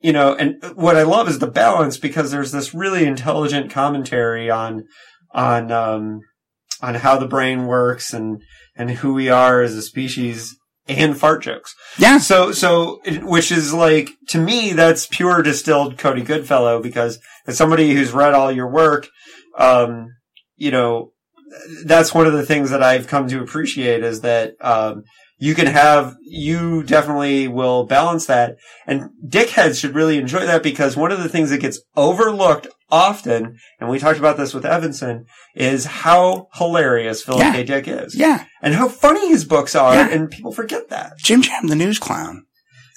S1: You know, and what I love is the balance because there's this really intelligent commentary on, on, um, on how the brain works and, and who we are as a species and fart jokes.
S2: Yeah.
S1: So, so, which is like, to me, that's pure distilled Cody Goodfellow because as somebody who's read all your work, um, you know, that's one of the things that I've come to appreciate is that, um, you can have, you definitely will balance that. And dickheads should really enjoy that because one of the things that gets overlooked often, and we talked about this with Evenson, is how hilarious Philip yeah. K. Dick is.
S2: Yeah.
S1: And how funny his books are, yeah. and people forget that.
S2: Jim Jam, the news clown.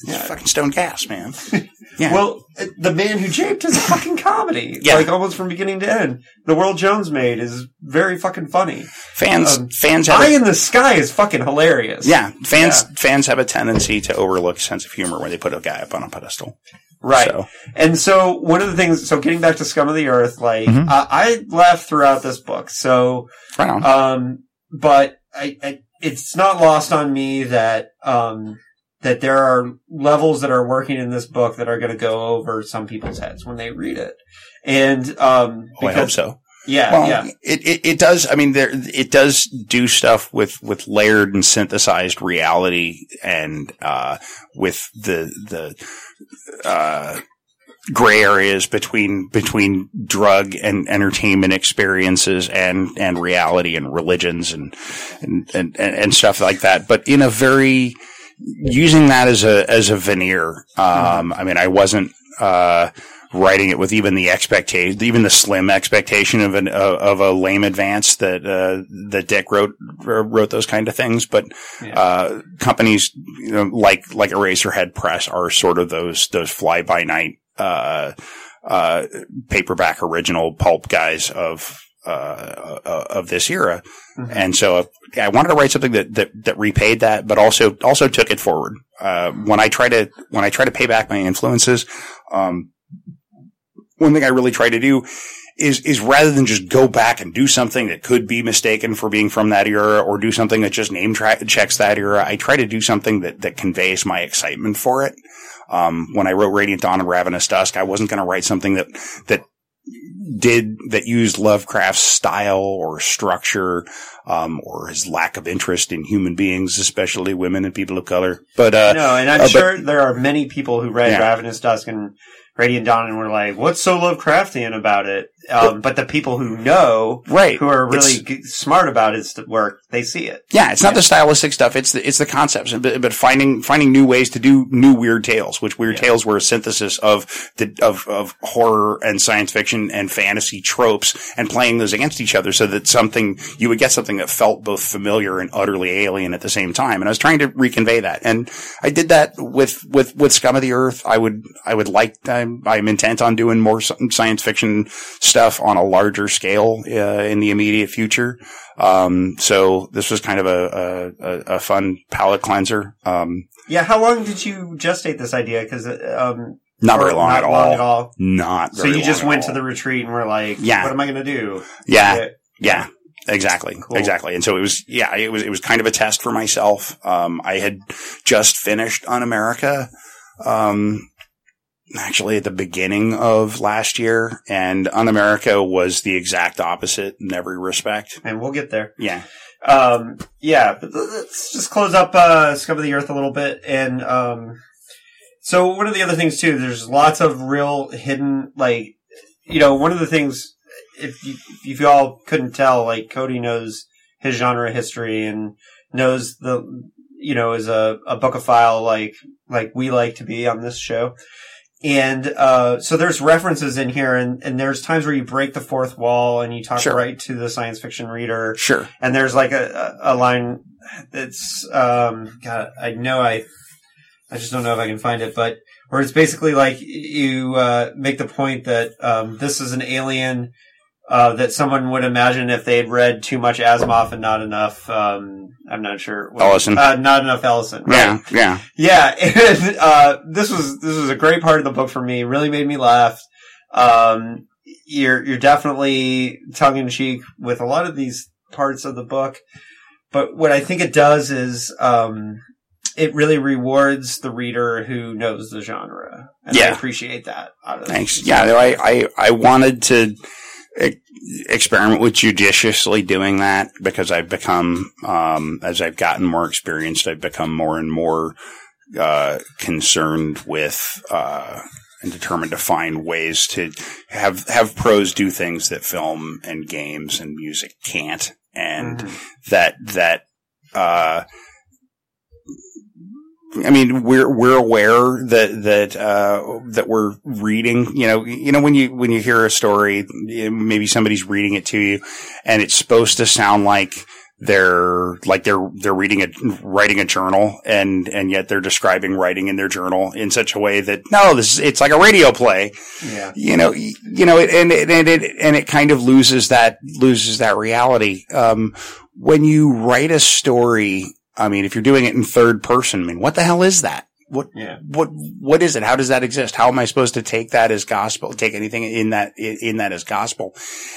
S2: Yeah. fucking stone gas, man.
S1: Yeah. Well, the man who japed is a fucking comedy. yeah. Like almost from beginning to end. The World Jones made is very fucking funny.
S2: Fans, um, fans have
S1: Eye a, in the Sky is fucking hilarious.
S2: Yeah. Fans, yeah. fans have a tendency to overlook sense of humor when they put a guy up on a pedestal.
S1: Right. So. And so one of the things, so getting back to Scum of the Earth, like, mm-hmm. uh, I laughed throughout this book. So,
S2: right
S1: um, but I, I, it's not lost on me that, um, that there are levels that are working in this book that are going to go over some people's heads when they read it. And, um,
S2: because, oh, I hope so.
S1: Yeah,
S2: well,
S1: yeah.
S2: It, it, it does. I mean, there it does do stuff with with layered and synthesized reality, and uh, with the the uh, gray areas between between drug and entertainment experiences and and reality and religions and and and, and stuff like that. But in a very using that as a as a veneer. Um, I mean, I wasn't uh, writing it with even the expectation, even the slim expectation of an uh, of a lame advance that uh, that Dick wrote wrote those kind of things. But
S1: Yeah.
S2: uh, companies you know, like like Eraserhead Press are sort of those those fly by night uh, uh, paperback original pulp guys of uh, uh, of this era.
S1: Mhm.
S2: And so I wanted to write something that, that, that repaid that, but also, also took it forward. Uh, when I try to, when I try to pay back my influences, um, one thing I really try to do is, is rather than just go back and do something that could be mistaken for being from that era or do something that just name tra- checks that era, I try to do something that, that conveys my excitement for it. Um, when I wrote Radiant Dawn and Ravenous Dusk, I wasn't going to write something that, that did that used Lovecraft's style or structure, um, or his lack of interest in human beings, especially women and people of color. But uh,
S1: no, and I'm
S2: uh, but-
S1: sure there are many people who read
S2: Yeah.
S1: Ravenous Dusk and Radiant Dawn and were like, "What's so Lovecraftian about it?" Um, but the people who know,
S2: right,
S1: who are really g- smart about its work, they see it.
S2: yeah, it's not the stylistic stuff; it's the it's the concepts, but, but finding finding new ways to do new weird tales. Which weird
S1: Yeah.
S2: tales were a synthesis of the of of horror and science fiction and fantasy tropes, and playing those against each other, so that something you would get something that felt both familiar and utterly alien at the same time. And I was trying to reconvey that, and I did that with with with Scum of the Earth. I would I would like I'm, I'm intent on doing more science fiction stuff on a larger scale uh, in the immediate future. Um, so this was kind of a a, a, fun palate cleanser. Um,
S1: Yeah, how long did you gestate this idea? Because um,
S2: not very long,
S1: not
S2: at,
S1: long
S2: all.
S1: at all.
S2: Not
S1: So you just went to the retreat and were like,
S2: Yeah.
S1: what am I going to do?"
S2: yeah. Yeah, exactly,
S1: Cool.
S2: exactly. And so it was, yeah, it was, it was kind of a test for myself. Um, I had just finished Unamerica, um, actually at the beginning of last year, and Unamerica was the exact opposite in every respect.
S1: and we'll get there.
S2: Yeah,
S1: Um, yeah, but let's just close up uh, Scum of the Earth a little bit. And um, so one of the other things too, there's lots of real hidden, like, you know, one of the things, if you, if you all couldn't tell, like Cody knows his genre history and knows the, you know, is a, a bookophile like like we like to be on this show. And uh, so there's references in here, and, and there's times where you break the fourth wall and you talk
S2: Sure.
S1: right to the science fiction reader
S2: sure.
S1: and there's like a, a, a line that's um God, I know I I just don't know if I can find it, but where it's basically like you uh, make the point that um, this is an alien uh, that someone would imagine if they'd read too much Asimov and not enough. Um, I'm not sure. what-
S2: Ellison.
S1: Uh, not enough Ellison. right.
S2: Yeah, yeah.
S1: Yeah, and uh, this was this was a great part of the book for me. Really made me laugh. Um, you're you're definitely tongue in cheek with a lot of these parts of the book, but what I think it does is um, it really rewards the reader who knows the genre, and I appreciate that. Out of
S2: Thanks. Yeah, I, I, I wanted to experiment with judiciously doing that because I've become, um, as I've gotten more experienced, I've become more and more, uh, concerned with, uh, and determined to find ways to have, have prose do things that film and games and music can't. And
S1: Mhm.
S2: that, that, uh, I mean, we're we're aware that that uh, that we're reading. You know, you know when you when you hear a story, maybe somebody's reading it to you, and it's supposed to sound like they're like they're they're reading a writing a journal, and and yet they're describing writing in their journal in such a way that no, this is, it's like a radio play
S1: yeah,
S2: you know, you know, and and and it and it kind of loses that loses that reality. Um, when you write a story, I mean, if you're doing it in third person, I mean, what the hell is that? What
S1: yeah.
S2: what what is it? How does that exist? How am I supposed to take that as gospel? Take anything in that in in that as gospel?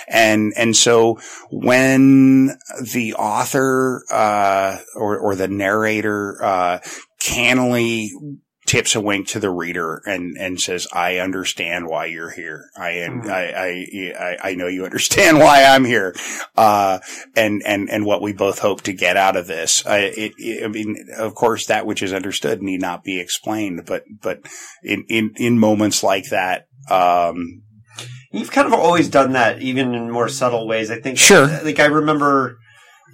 S2: And and so when the author uh, or or the narrator uh, cannily tips a wink to the reader and and says, "I understand why you're here. I am
S1: Mhm.
S2: I, I I I know you understand why I'm here." Uh, and and and what we both hope to get out of this. I, it, it, I mean, of course, that which is understood need not be explained, but but in in in moments like that, um,
S1: You've kind of always done that, even in more subtle ways. I think.
S2: Sure.
S1: Like I remember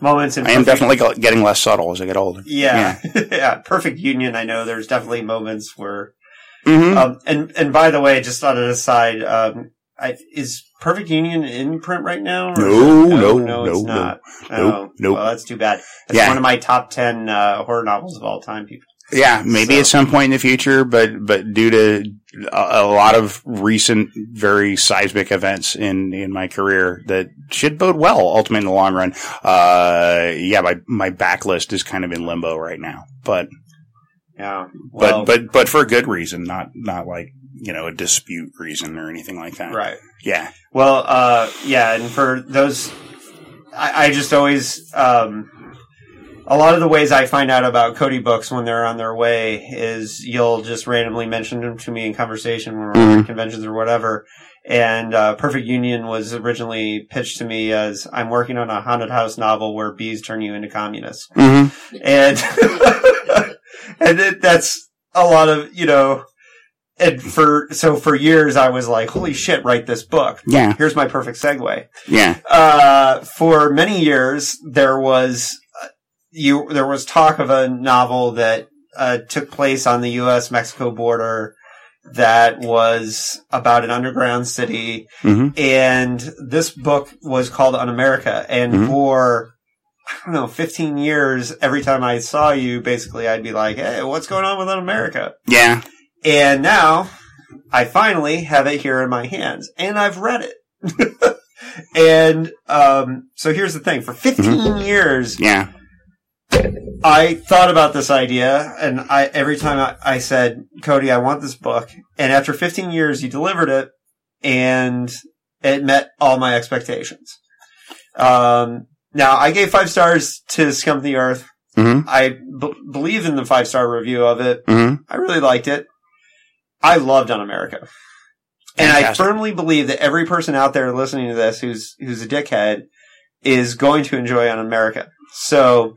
S1: moments.
S2: I am
S1: Perfect-
S2: definitely getting less subtle as I get older.
S1: Yeah. yeah. Perfect Union. I know there's definitely moments where
S2: Mhm.
S1: Um, and and by the way, just on an aside, um, I, is Perfect Union in print right now? is
S2: No, no,
S1: no, it's
S2: no, no.
S1: not.
S2: Nope,
S1: Oh,
S2: nope.
S1: Well, that's too bad. It's
S2: Yeah.
S1: one of my top ten uh, horror novels of all time. People.
S2: Yeah, maybe
S1: So-
S2: at some point in the future, but but due to a, a lot of recent, very seismic events in in my career that should bode well ultimately in the long run. Uh, yeah, my my backlist is kind of in limbo right now, but
S1: Yeah.
S2: but but but for a good reason, not not like you know a dispute reason or anything like that.
S1: right.
S2: Yeah.
S1: Well, uh, yeah, and for those, I, I just always, um, a lot of the ways I find out about Cody books when they're on their way is you'll just randomly mention them to me in conversation when we're
S2: Mhm.
S1: at conventions or whatever. And uh, Perfect Union was originally pitched to me as I'm working on a haunted house novel where bees turn you into communists,
S2: hmm
S1: and and it, that's a lot of you know. And for so for years I was like, "Holy shit! Write this book."
S2: Yeah.
S1: Here's my perfect segue.
S2: Yeah.
S1: Uh, for many years, there was you there was talk of a novel that uh, took place on the U.S. Mexico border that was about an underground city,
S2: hmm
S1: and this book was called "Unamerica. And
S2: Mhm.
S1: for I don't know, 15 years, every time I saw you, basically, I'd be like, "Hey, what's going on with Unamerica?"
S2: Yeah.
S1: And now I finally have it here in my hands and I've read it. and um, so here's the thing for 15 years,
S2: Yeah.
S1: I thought about this idea and I every time I, I said, Cody, I want this book. And after 15 years, you delivered it and it met all my expectations. Um, now I gave five stars to Scum of the Earth.
S2: hmm
S1: I b- believe in the five star review of it.
S2: hmm
S1: I really liked it. I loved Unamerica. And I firmly believe that every person out there listening to this who's who's a dickhead is going to enjoy Unamerica. So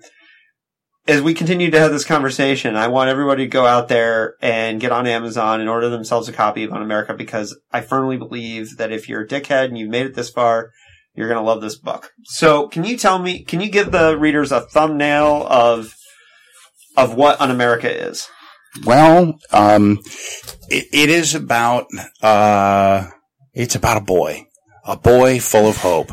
S1: as we continue to have this conversation, I want everybody to go out there and get on Amazon and order themselves a copy of Unamerica because I firmly believe that if you're a dickhead and you've made it this far, you're going to love this book. So can you tell me, can you give the readers a thumbnail of, of what Unamerica is?
S2: Well, um, it, it is about, uh, it's about a boy, a boy full of hope,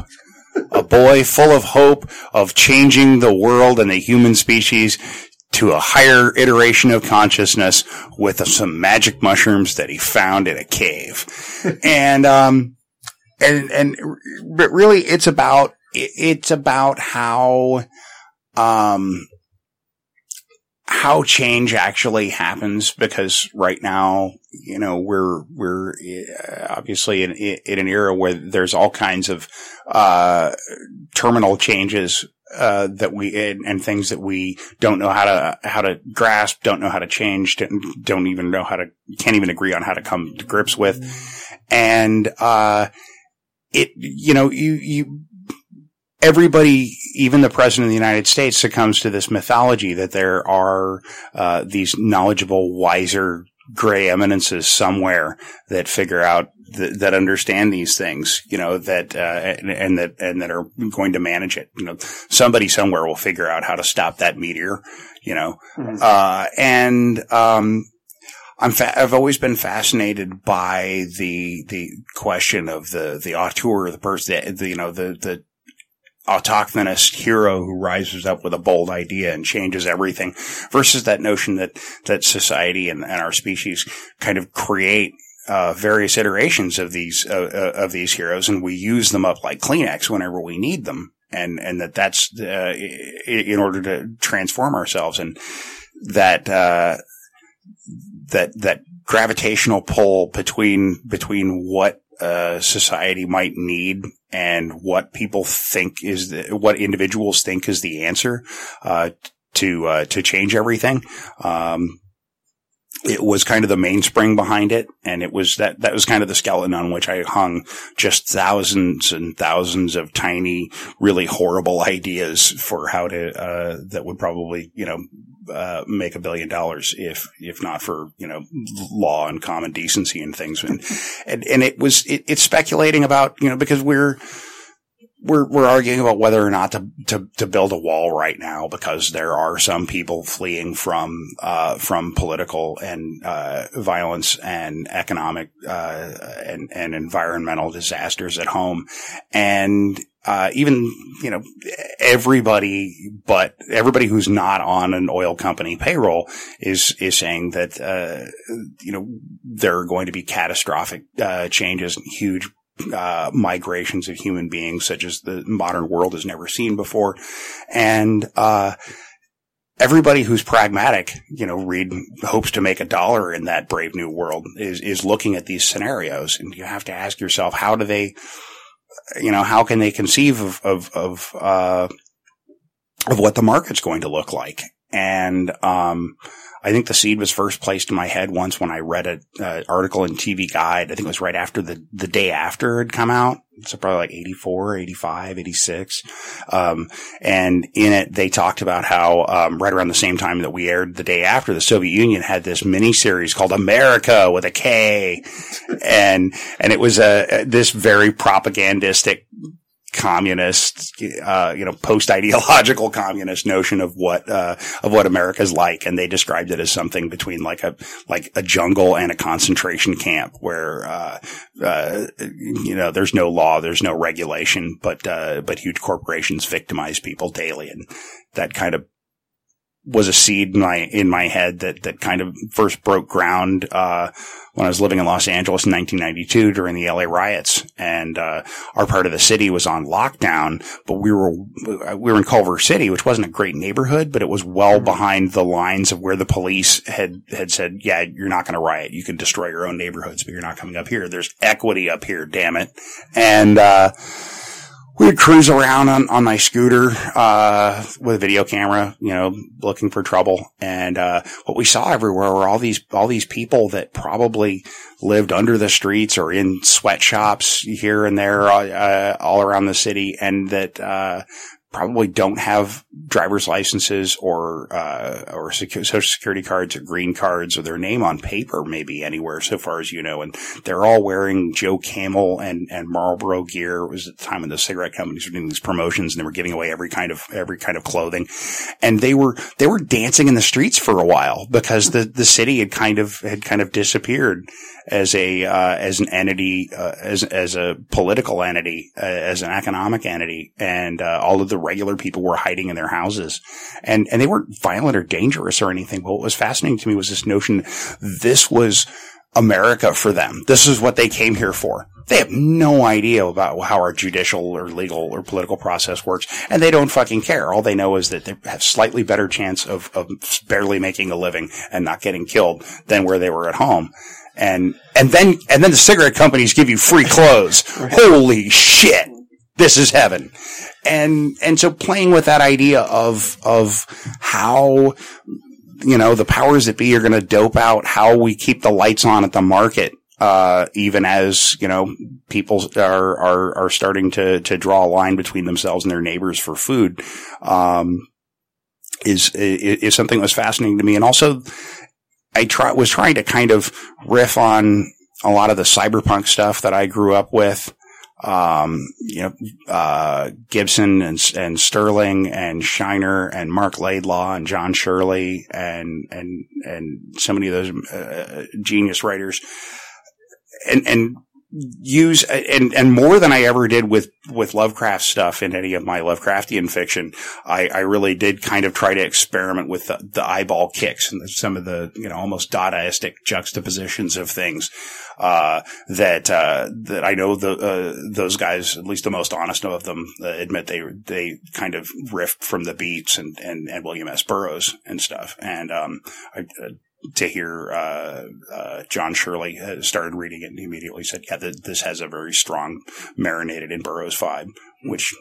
S2: a boy full of hope of changing the world and the human species to a higher iteration of consciousness with some magic mushrooms that he found in a cave. and, um, and, and, but really it's about, it's about how, um, how change actually happens because right now, you know, we're, we're uh, obviously in, in an era where there's all kinds of, uh, terminal changes, uh, that we, and, and things that we don't know how to, how to grasp, don't know how to change, don't, don't even know how to, can't even agree on how to come to grips with. And, uh, it, you know, you, you, everybody, even the president of the United States succumbs to this mythology that there are, uh, these knowledgeable, wiser, gray eminences somewhere that figure out th- that understand these things, you know, that, uh, and, and that, and that are going to manage it. You know, somebody somewhere will figure out how to stop that meteor, you know,
S1: Mhm.
S2: uh, and, um, I'm fa- I've always been fascinated by the the question of the the auteur, the person, the, you know, the the autochthonous hero who rises up with a bold idea and changes everything, versus that notion that that society and, and our species kind of create uh, various iterations of these uh, uh, of these heroes, and we use them up like Kleenex whenever we need them, and and that that's uh, in order to transform ourselves, and that uh, that that gravitational pull between between what uh, society might need and what people think is the, what individuals think is the answer uh, to uh, to change everything. Um, it was kind of the mainspring behind it, and it was that that was kind of the skeleton on which I hung just thousands and thousands of tiny, really horrible ideas for how to uh, that would probably you know uh, make a billion dollars if if not for you know law and common decency and things. And and, and it was it, it's speculating about you know because we're we're we're arguing about whether or not to, to to build a wall right now because there are some people fleeing from uh, from political and uh, violence and economic uh, and and environmental disasters at home, and uh, even you know everybody but everybody who's not on an oil company payroll is is saying that uh, you know there are going to be catastrophic uh, changes and huge uh, migrations of human beings such as the modern world has never seen before. And, uh, everybody who's pragmatic, you know, read hopes to make a dollar in that brave new world is, is looking at these scenarios. And you have to ask yourself, how do they, you know, how can they conceive of, of, of, uh, of what the market's going to look like? And, um, I think the seed was first placed in my head once when I read an uh, article in TV Guide. I think it was right after the, the day after it had come out. So probably like 84, 85, 86. Um, and in it, they talked about how, um, right around the same time that we aired the day after, the Soviet Union had this mini series called America with a K. and, and it was a, this very propagandistic communist, uh, you know, post-ideological communist notion of what, uh, of what America's like. And they described it as something between like a, like a jungle and a concentration camp where, uh, uh, you know, there's no law, there's no regulation, but, uh, but huge corporations victimize people daily. And that kind of was a seed in my in my head that that kind of first broke ground uh, when I was living in Los Angeles in 1992 during the LA riots, and uh, our part of the city was on lockdown. But we were we were in Culver City, which wasn't a great neighborhood, but it was well
S1: Mm-hmm.
S2: behind the lines of where the police had had said, "Yeah, you're not going to riot. You can destroy your own neighborhoods, but you're not coming up here. There's equity up here, damn it." And uh, we would cruise around on, on my scooter, uh, with a video camera, you know, looking for trouble. And, uh, what we saw everywhere were all these, all these people that probably lived under the streets or in sweatshops here and there, uh, all around the city and that, uh, probably don't have driver's licenses or uh, or secu- social security cards or green cards or their name on paper maybe anywhere so far as you know. And they're all wearing Joe Camel and and Marlboro gear. It was at the time when the cigarette companies were doing these promotions and they were giving away every kind of every kind of clothing. And they were they were dancing in the streets for a while because the the city had kind of had kind of disappeared as a uh, as an entity uh, as as a political entity uh, as an economic entity and uh, all of the regular people were hiding in their houses and and they weren't violent or dangerous or anything but what was fascinating to me was this notion this was America for them this is what they came here for they have no idea about how our judicial or legal or political process works, and they don't fucking care. All they know is that they have slightly better chance of, of barely making a living and not getting killed than where they were at home. And and then and then the cigarette companies give you free clothes. Holy shit! This is heaven. And and so playing with that idea of of how you know the powers that be are going to dope out how we keep the lights on at the market uh, even as you know people are are are starting to to draw a line between themselves and their neighbors for food, um, is, is is something that was fascinating to me, and also I try was trying to kind of riff on a lot of the cyberpunk stuff that I grew up with. Um, you know, uh, Gibson and, and Sterling and Shiner and Marc Laidlaw and John Shirley and, and, and so many of those, uh, genius writers and and use and and more than I ever did with with Lovecraft stuff in any of my Lovecraftian fiction. I, I really did kind of try to experiment with the, the eyeball kicks and some of the you know almost Dadaistic juxtapositions of things uh, that uh, that I know the uh, those guys, at least the most honest of them, uh, admit they they kind of riffed from the Beats and and, and William S. Burroughs and stuff. And um, I, to hear uh, uh, John Shirley started reading it and he immediately said, "Yeah, th- this has a very strong marinated in Burroughs vibe," which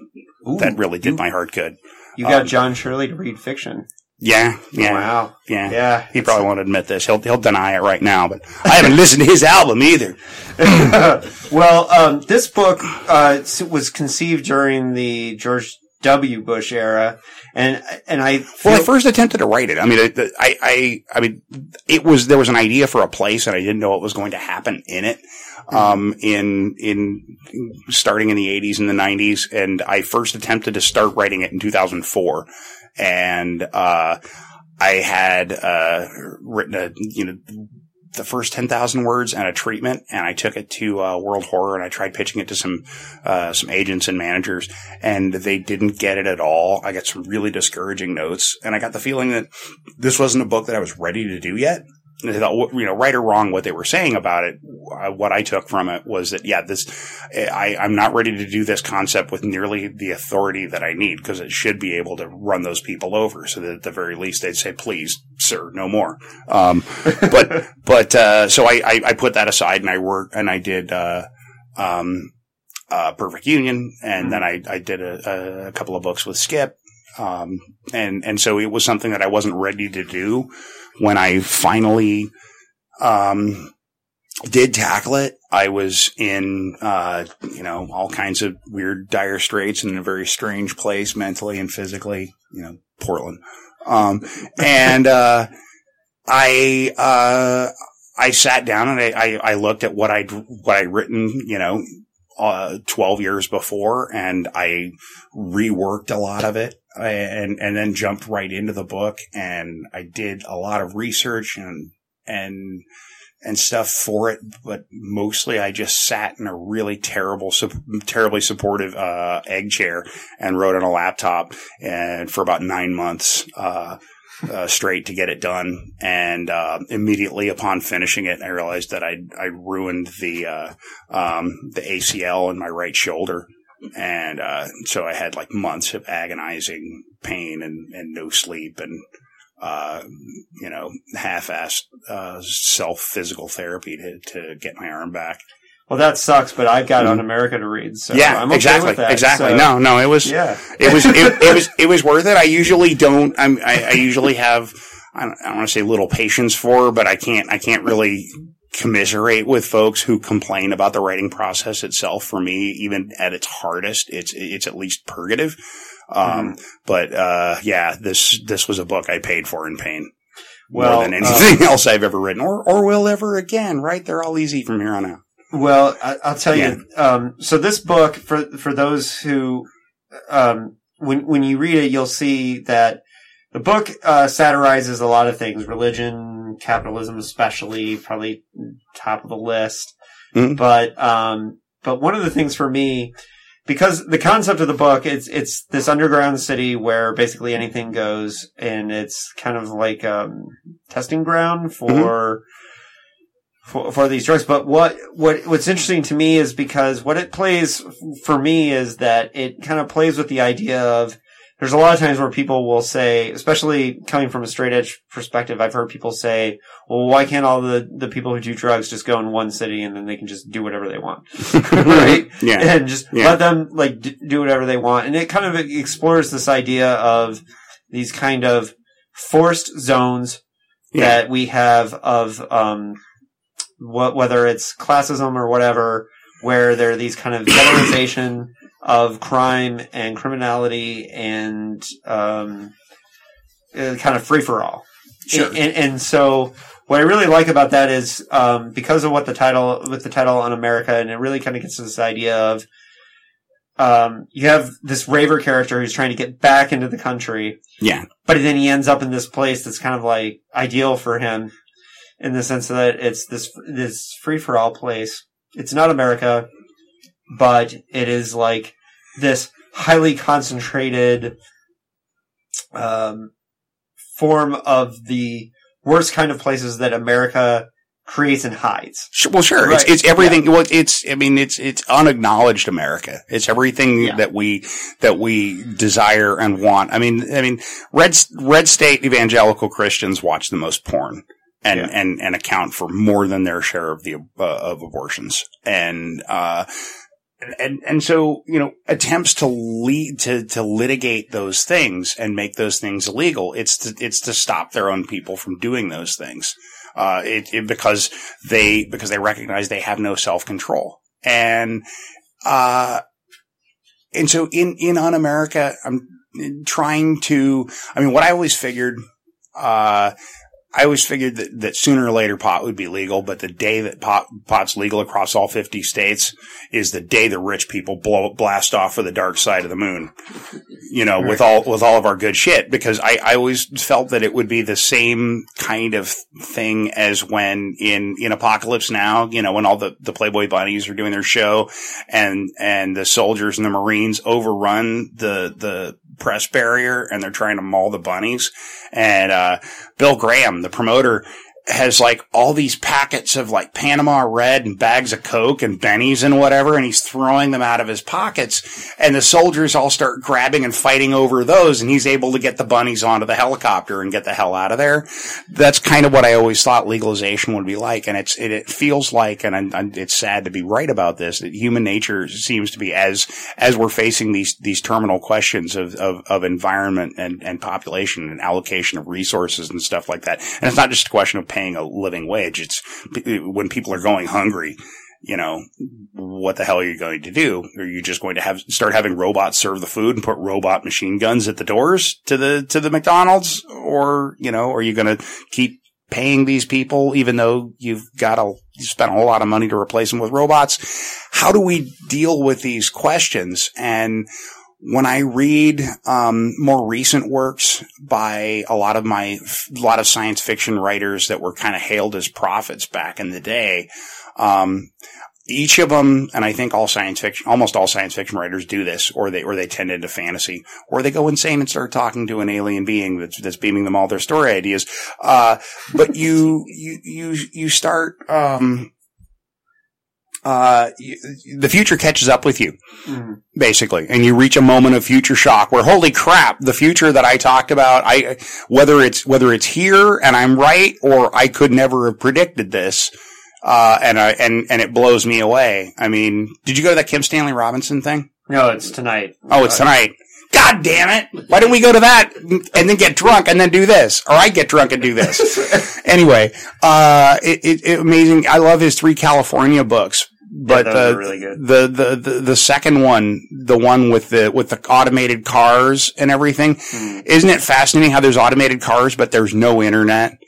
S1: Ooh,
S2: that really did
S1: you,
S2: my heart good.
S1: You got
S2: um,
S1: John Shirley to read fiction.
S2: Yeah, yeah,
S1: Wow.
S2: yeah.
S1: Yeah.
S2: He probably won't admit this. He'll he'll deny it right now, but I haven't listened to his album either.
S1: well, um, this book uh, was conceived during the George W. Bush era, and and I
S2: Well, I first attempted to write it. I mean, I, I, I, I mean, it was there was an idea for a place, and I didn't know what was going to happen in it. um, in in starting in the 80s and the 90s, and I first attempted to start writing it in 2004, and uh, I had uh, written a you know the first 10,000 words and a treatment. And I took it to uh, World Horror and I tried pitching it to some, uh, some agents and managers and they didn't get it at all. I got some really discouraging notes and I got the feeling that this wasn't a book that I was ready to do yet. And I thought, you know, right or wrong, what they were saying about it, uh, what I took from it was that, yeah, this, I, I'm not ready to do this concept with nearly the authority that I need because it should be able to run those people over so that at the very least they'd say, please, sir, no more. Um, but, but, uh, so I, I, I put that aside and I worked and I did, uh, um, uh, Perfect Union, and then I, I did a, a couple of books with Skipp, um, and and so it was something that I wasn't ready to do when I finally um, did tackle it. I was in uh, you know all kinds of weird dire straits and in a very strange place mentally and physically. You know, Portland, um, and uh, I uh, I sat down and I, I, I looked at what I what I'd written. You know. Uh, 12 years before and I reworked a lot of it and and then jumped right into the book and I did a lot of research and and and stuff for it, but mostly I just sat in a really terrible, terribly supportive uh, egg chair and wrote on a laptop and for about nine months. Uh, uh, straight to get it done, and uh, immediately upon finishing it, I realized that I I ruined the uh, um, the ACL in my right shoulder, and uh, so I had like months of agonizing pain and, and no sleep and uh, you know half-assed uh, self physical therapy to to get my arm back.
S1: Well, that sucks, but I've got mm-hmm. Unamerica to read, so
S2: yeah,
S1: I'm okay
S2: exactly,
S1: that,
S2: exactly.
S1: So.
S2: No, no, it was,
S1: yeah,
S2: it was, it, it, was, it was worth it. I usually don't. I'm, I, I usually have, I don't, I don't want to say little patience for, but I can't, I can't really commiserate with folks who complain about the writing process itself. For me, even at its hardest, it's it's at least purgative. Um, mm-hmm. But uh, yeah, this this was a book I paid for in pain. Well, more than anything else I've ever written, or or will ever again. Right? They're all easy from here on out.
S1: Well, I, will tell yeah. you. Um, so this book, for for those who, um, when when you read it, you'll see that the book uh, satirizes a lot of things: religion, capitalism, especially, probably top of the list. Mm-hmm. But um, but one of the things for me, because the concept of the book, it's it's this underground city where basically anything goes, and it's kind of like um, testing ground for. Mm-hmm. For, for these drugs, but what what what's interesting to me is because what it plays for me is that it kind of plays with the idea of there's a lot of times where people will say, especially coming from a straight edge perspective, I've heard people say, well, why can't all the, the people who do drugs just go in one city and then they can just do whatever they want? right?
S2: Yeah.
S1: And just yeah. let them like d- do whatever they want. And it kind of explores this idea of these kind of forced zones yeah. that we have of, um, whether it's classism or whatever, where there are these kind of ghettoization of crime and criminality and um, uh, kind of free for all.
S2: Sure.
S1: And, and, and, so what I really like about that is um, because of what the title with the title Unamerica, and it really kind of gets to this idea of um, you have this raver character who's trying to get back into the country.
S2: Yeah.
S1: But then he ends up in this place that's kind of like ideal for him in the sense that it's this this free for all place. It's not America but it is like this highly concentrated um, form of the worst kind of places that America creates and hides.
S2: Well, sure. Right. It's, it's everything. Yeah. Well, it's, I mean, it's, it's unacknowledged America. It's everything yeah. that we, that we desire and want. I mean, I mean, red, red state evangelical Christians watch the most porn and, yeah. and, and account for more than their share of the, uh, of abortions. And, uh, and and so you know attempts to lead to to litigate those things and make those things illegal it's to it's to stop their own people from doing those things uh it, it because they because they recognize they have no self control and uh and so in in Unamerica i'm trying to i mean what i always figured uh I always figured that, that sooner or later pot would be legal, but the day that pot, pot's legal across all 50 states is the day the rich people blow, blast off for the dark side of the moon. You know, with all, with all of our good shit, because I, I always felt that it would be the same kind of thing as when in, in Apocalypse Now, you know, when all the, the Playboy bunnies are doing their show and, and the soldiers and the Marines overrun the, the press barrier and they're trying to maul the bunnies. And, uh, Bill Graham, the promoter, has like all these packets of like Panama Red and bags of Coke and bennies and whatever, and he's throwing them out of his pockets. And the soldiers all start grabbing and fighting over those, and he's able to get the bunnies onto the helicopter and get the hell out of there. That's kind of what I always thought legalization would be like, and it's it, it feels like, and I'm, I'm, it's sad to be right about this, that human nature seems to be as as we're facing these these terminal questions of of, of environment and and population and allocation of resources and stuff like that. And it's not just a question of paying a living wage. It's when people are going hungry, you know, what the hell are you going to do? Are you just going to have start having robots serve the food and put robot machine guns at the doors to the to the McDonald's, or you know, are you going to keep paying these people even though you've got a you spent a whole lot of money to replace them with robots? How do we deal with these questions and when I read um, more recent works by a lot of my a lot of science fiction writers that were kind of hailed as prophets back in the day, um, each of them, and I think all science fiction, almost all science fiction writers do this, or they or they tend into fantasy, or they go insane and start talking to an alien being that's that's beaming them all their story ideas. Uh, but you you you you start. Um, uh, you, the future catches up with you,
S1: Mhm.
S2: basically, and you reach a moment of future shock where, holy crap, the future that I talked about, I, whether it's, whether it's here and I'm right or I could never have predicted this, uh, and I, and, and it blows me away. I mean, did you go to that Kim Stanley Robinson thing?
S1: No, it's tonight.
S2: Oh, it's tonight. God damn it. Why didn't we go to that and then get drunk and then do this? Or I get drunk and do this. anyway, uh, it, it, it amazing. I love his three California books. But
S1: those
S2: the,
S1: really
S2: the, the, the, the second one, the one with the, with the automated cars and everything,
S1: Hmm.
S2: isn't it fascinating how there's automated cars, but there's no internet?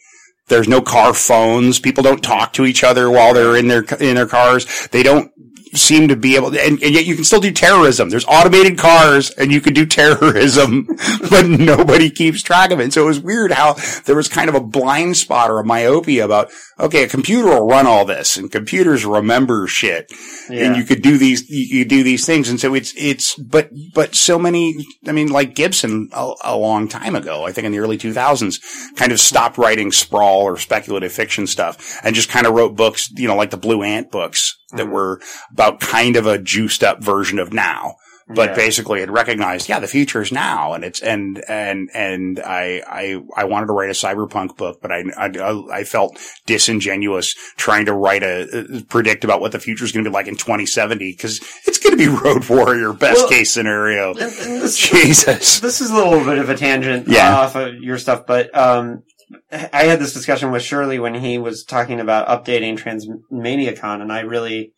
S2: There's no car phones. People don't talk to each other while they're in their, in their cars. They don't seem to be able to, and, and yet you can still do terrorism. There's automated cars and you can do terrorism, but nobody keeps track of it. So it was weird how there was kind of a blind spot or a myopia about, okay, a computer will run all this and computers remember shit
S1: Yeah.
S2: and you could do these, you could do these things. And so it's, it's, but, but so many, I mean, like Gibson a, a long time ago, I think in the early 2000s, kind of stopped writing sprawl or speculative fiction stuff and just kind of wrote books, you know, like the Blue Ant books that were about kind of a juiced up version of now. But
S1: Yeah.
S2: basically had recognized, yeah, the future is now. And it's, and, and, and I, I, I wanted to write a cyberpunk book, but I, I, I felt disingenuous trying to write a, uh, predict about what the future is going to be like in 2070 because it's going to be road warrior best
S1: Well,
S2: case scenario.
S1: This-
S2: Jesus.
S1: this is a little bit of a tangent
S2: Yeah.
S1: off of your stuff, but um, I had this discussion with Shirley when he was talking about updating Transmaniacon, and I really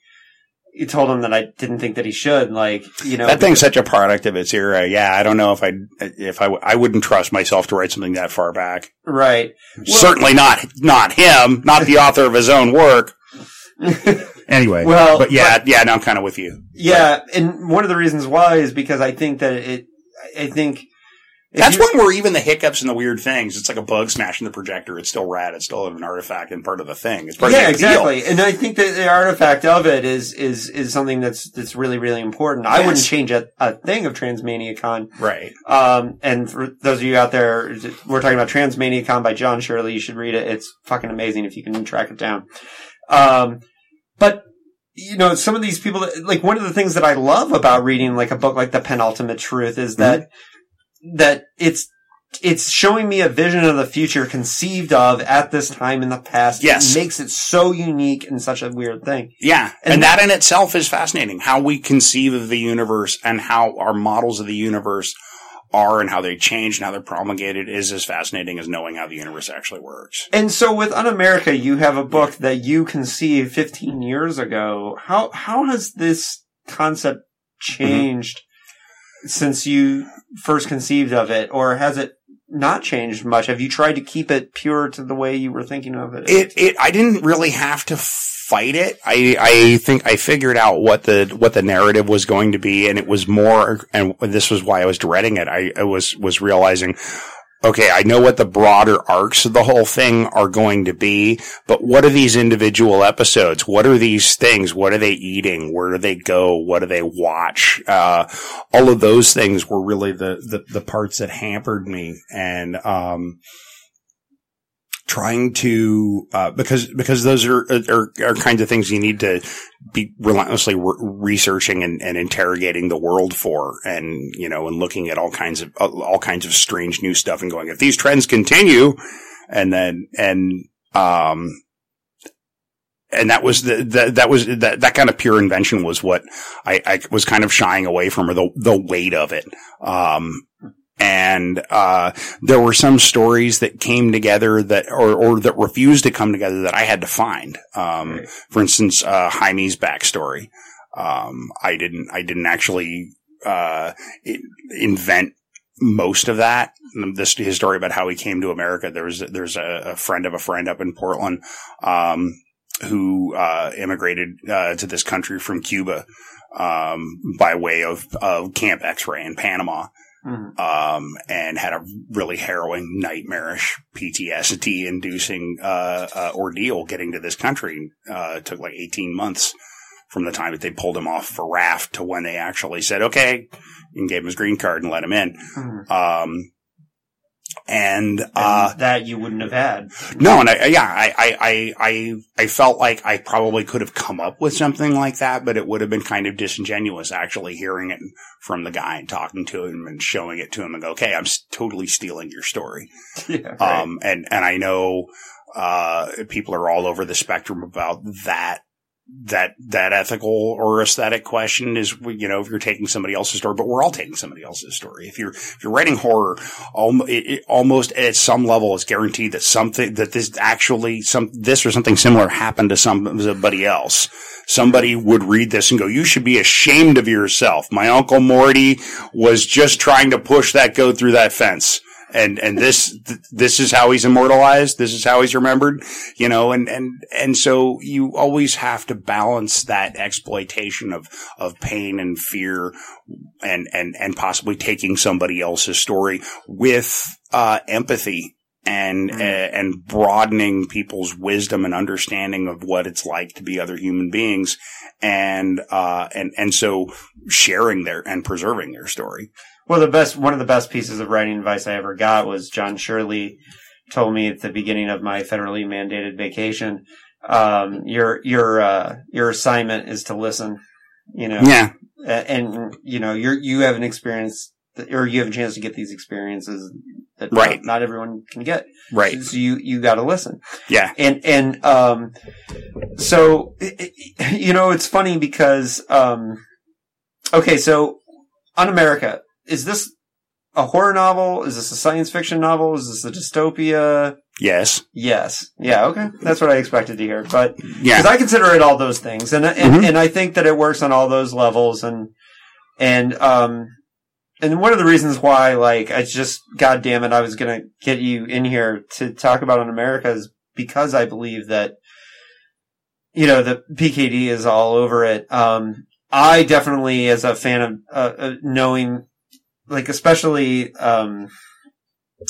S1: told him that I didn't think that he should. Like, you know,
S2: That thing's such a product of its era. Yeah, I don't know if I if I I wouldn't trust myself to write something that far back.
S1: right. Well-
S2: Certainly not not him, not the author of his own work. Anyway,
S1: Well,
S2: but yeah, yeah, no, I'm kind of with you.
S1: Yeah, and one of the reasons why is because I think that it. I think
S2: That's one where even the hiccups and the weird things, it's like a bug smashing the projector. It's still rad. It's still an artifact and part of the thing. It's part
S1: yeah,
S2: of the
S1: exactly. And I think that the artifact of it is is is something that's that's really really important. I wouldn't change a, a thing of Transmaniacon.
S2: Right.
S1: Um, and for those of you out there, we're talking about Transmaniacon by John Shirley. You should read it. It's fucking amazing if you can track it down. Um, but you know, some of these people, that- like one of the things that I love about reading like a book like The Penultimate Truth is that that it's it's showing me a vision of the future conceived of at this time in the past.
S2: Yes.
S1: It makes it so unique and such a weird thing.
S2: Yeah.
S1: And
S2: And, that in itself is fascinating. How we conceive of the universe and how our models of the universe are and how they change and how they're promulgated is as fascinating as knowing how the universe actually works.
S1: And so with Unamerica, you have a book that you conceived 15 years ago. How, how has this concept mm-hmm. changed since you first conceived of it? Or has it not changed much? Have you tried to keep it pure to the way you were thinking of it?
S2: it it I didn't really have to fight it. I I think I figured out what the what the narrative was going to be, and it was more. And this was why I was dreading it. I, I was was realizing. Okay, I know what the broader arcs of the whole thing are going to be, but what are these individual episodes? What are these things? What are they eating? Where do they go? What do they watch? Uh, all of those things were really the, the, the parts that hampered me. And, um, trying to uh, because because those are, are are kinds of things you need to be relentlessly re- researching and, and interrogating the world for, and you know, and looking at all kinds of all kinds of strange new stuff, and going if these trends continue, and then and um. And that was the, the that was that that kind of pure invention was what I, I was kind of shying away from, or the the weight of it. Um, and uh, there were some stories that came together that or, or that refused to come together that I had to find. Um,
S1: Right.
S2: For instance, uh, Jaime's backstory. Um, I didn't I didn't actually uh, invent most of that. This his story about how he came to America. There was there's a, a friend of a friend up in Portland um, who uh, immigrated uh, to this country from Cuba um, by way of, of Camp X-ray in Panama
S1: Mhm.
S2: um, and had a really harrowing, nightmarish PTSD inducing, uh, uh, ordeal getting to this country. Uh, it took like 18 months from the time that they pulled him off for raft to when they actually said, okay, and gave him his green card and let him in.
S1: Mhm.
S2: Um, and,
S1: And
S2: uh,
S1: that you wouldn't have had.
S2: no, and I, yeah, I, I, I, I, felt like I probably could have come up with something like that, but it would have been kind of disingenuous actually hearing it from the guy and talking to him and showing it to him and go, okay, I'm totally stealing your story.
S1: yeah, right.
S2: Um, and, and I know, uh, people are all over the spectrum about that, that, that ethical or aesthetic question is, you know, if you're taking somebody else's story, but we're all taking somebody else's story. If you're, if you're writing horror, almost, at some level is guaranteed that something, that this actually, some, this or something similar happened to somebody else. Somebody would read this and go, you should be ashamed of yourself. My Uncle Morty was just trying to push that goat through that fence and and this th- this is how he's immortalized. This is how he's remembered. You know, and and and so you always have to balance that exploitation of of pain and fear, and and and possibly taking somebody else's story with uh, empathy. And
S1: Mm.
S2: uh, and broadening people's wisdom and understanding of what it's like to be other human beings, and uh and and so sharing their and preserving their story.
S1: Well, the best, one of the best pieces of writing advice I ever got was John Shirley told me at the beginning of my federally mandated vacation, um, your, your, uh, your assignment is to listen, you know,
S2: Yeah,
S1: and, you know, you're, you have an experience that, or you have a chance to get these experiences that not-
S2: Right.
S1: not, everyone can get.
S2: right.
S1: So you, you gotta listen.
S2: Yeah.
S1: And, and, um, so, i- i- you know, it's funny because, um, okay, so Unamerica, is this a horror novel? Is this a science fiction novel? Is this a dystopia?
S2: Yes.
S1: Yes. Yeah, okay. That's what I expected to hear. But,
S2: Yeah.
S1: because I consider it all those things. And, and,
S2: Mhm.
S1: and I think that it works on all those levels. And, and, um, and one of the reasons why, like, I just, God damn it, I was gonna get you in here to talk about Unamerica is because I believe that, you know, the PKD is all over it. Um, I definitely, as a fan of, uh, uh, knowing, like, especially, um,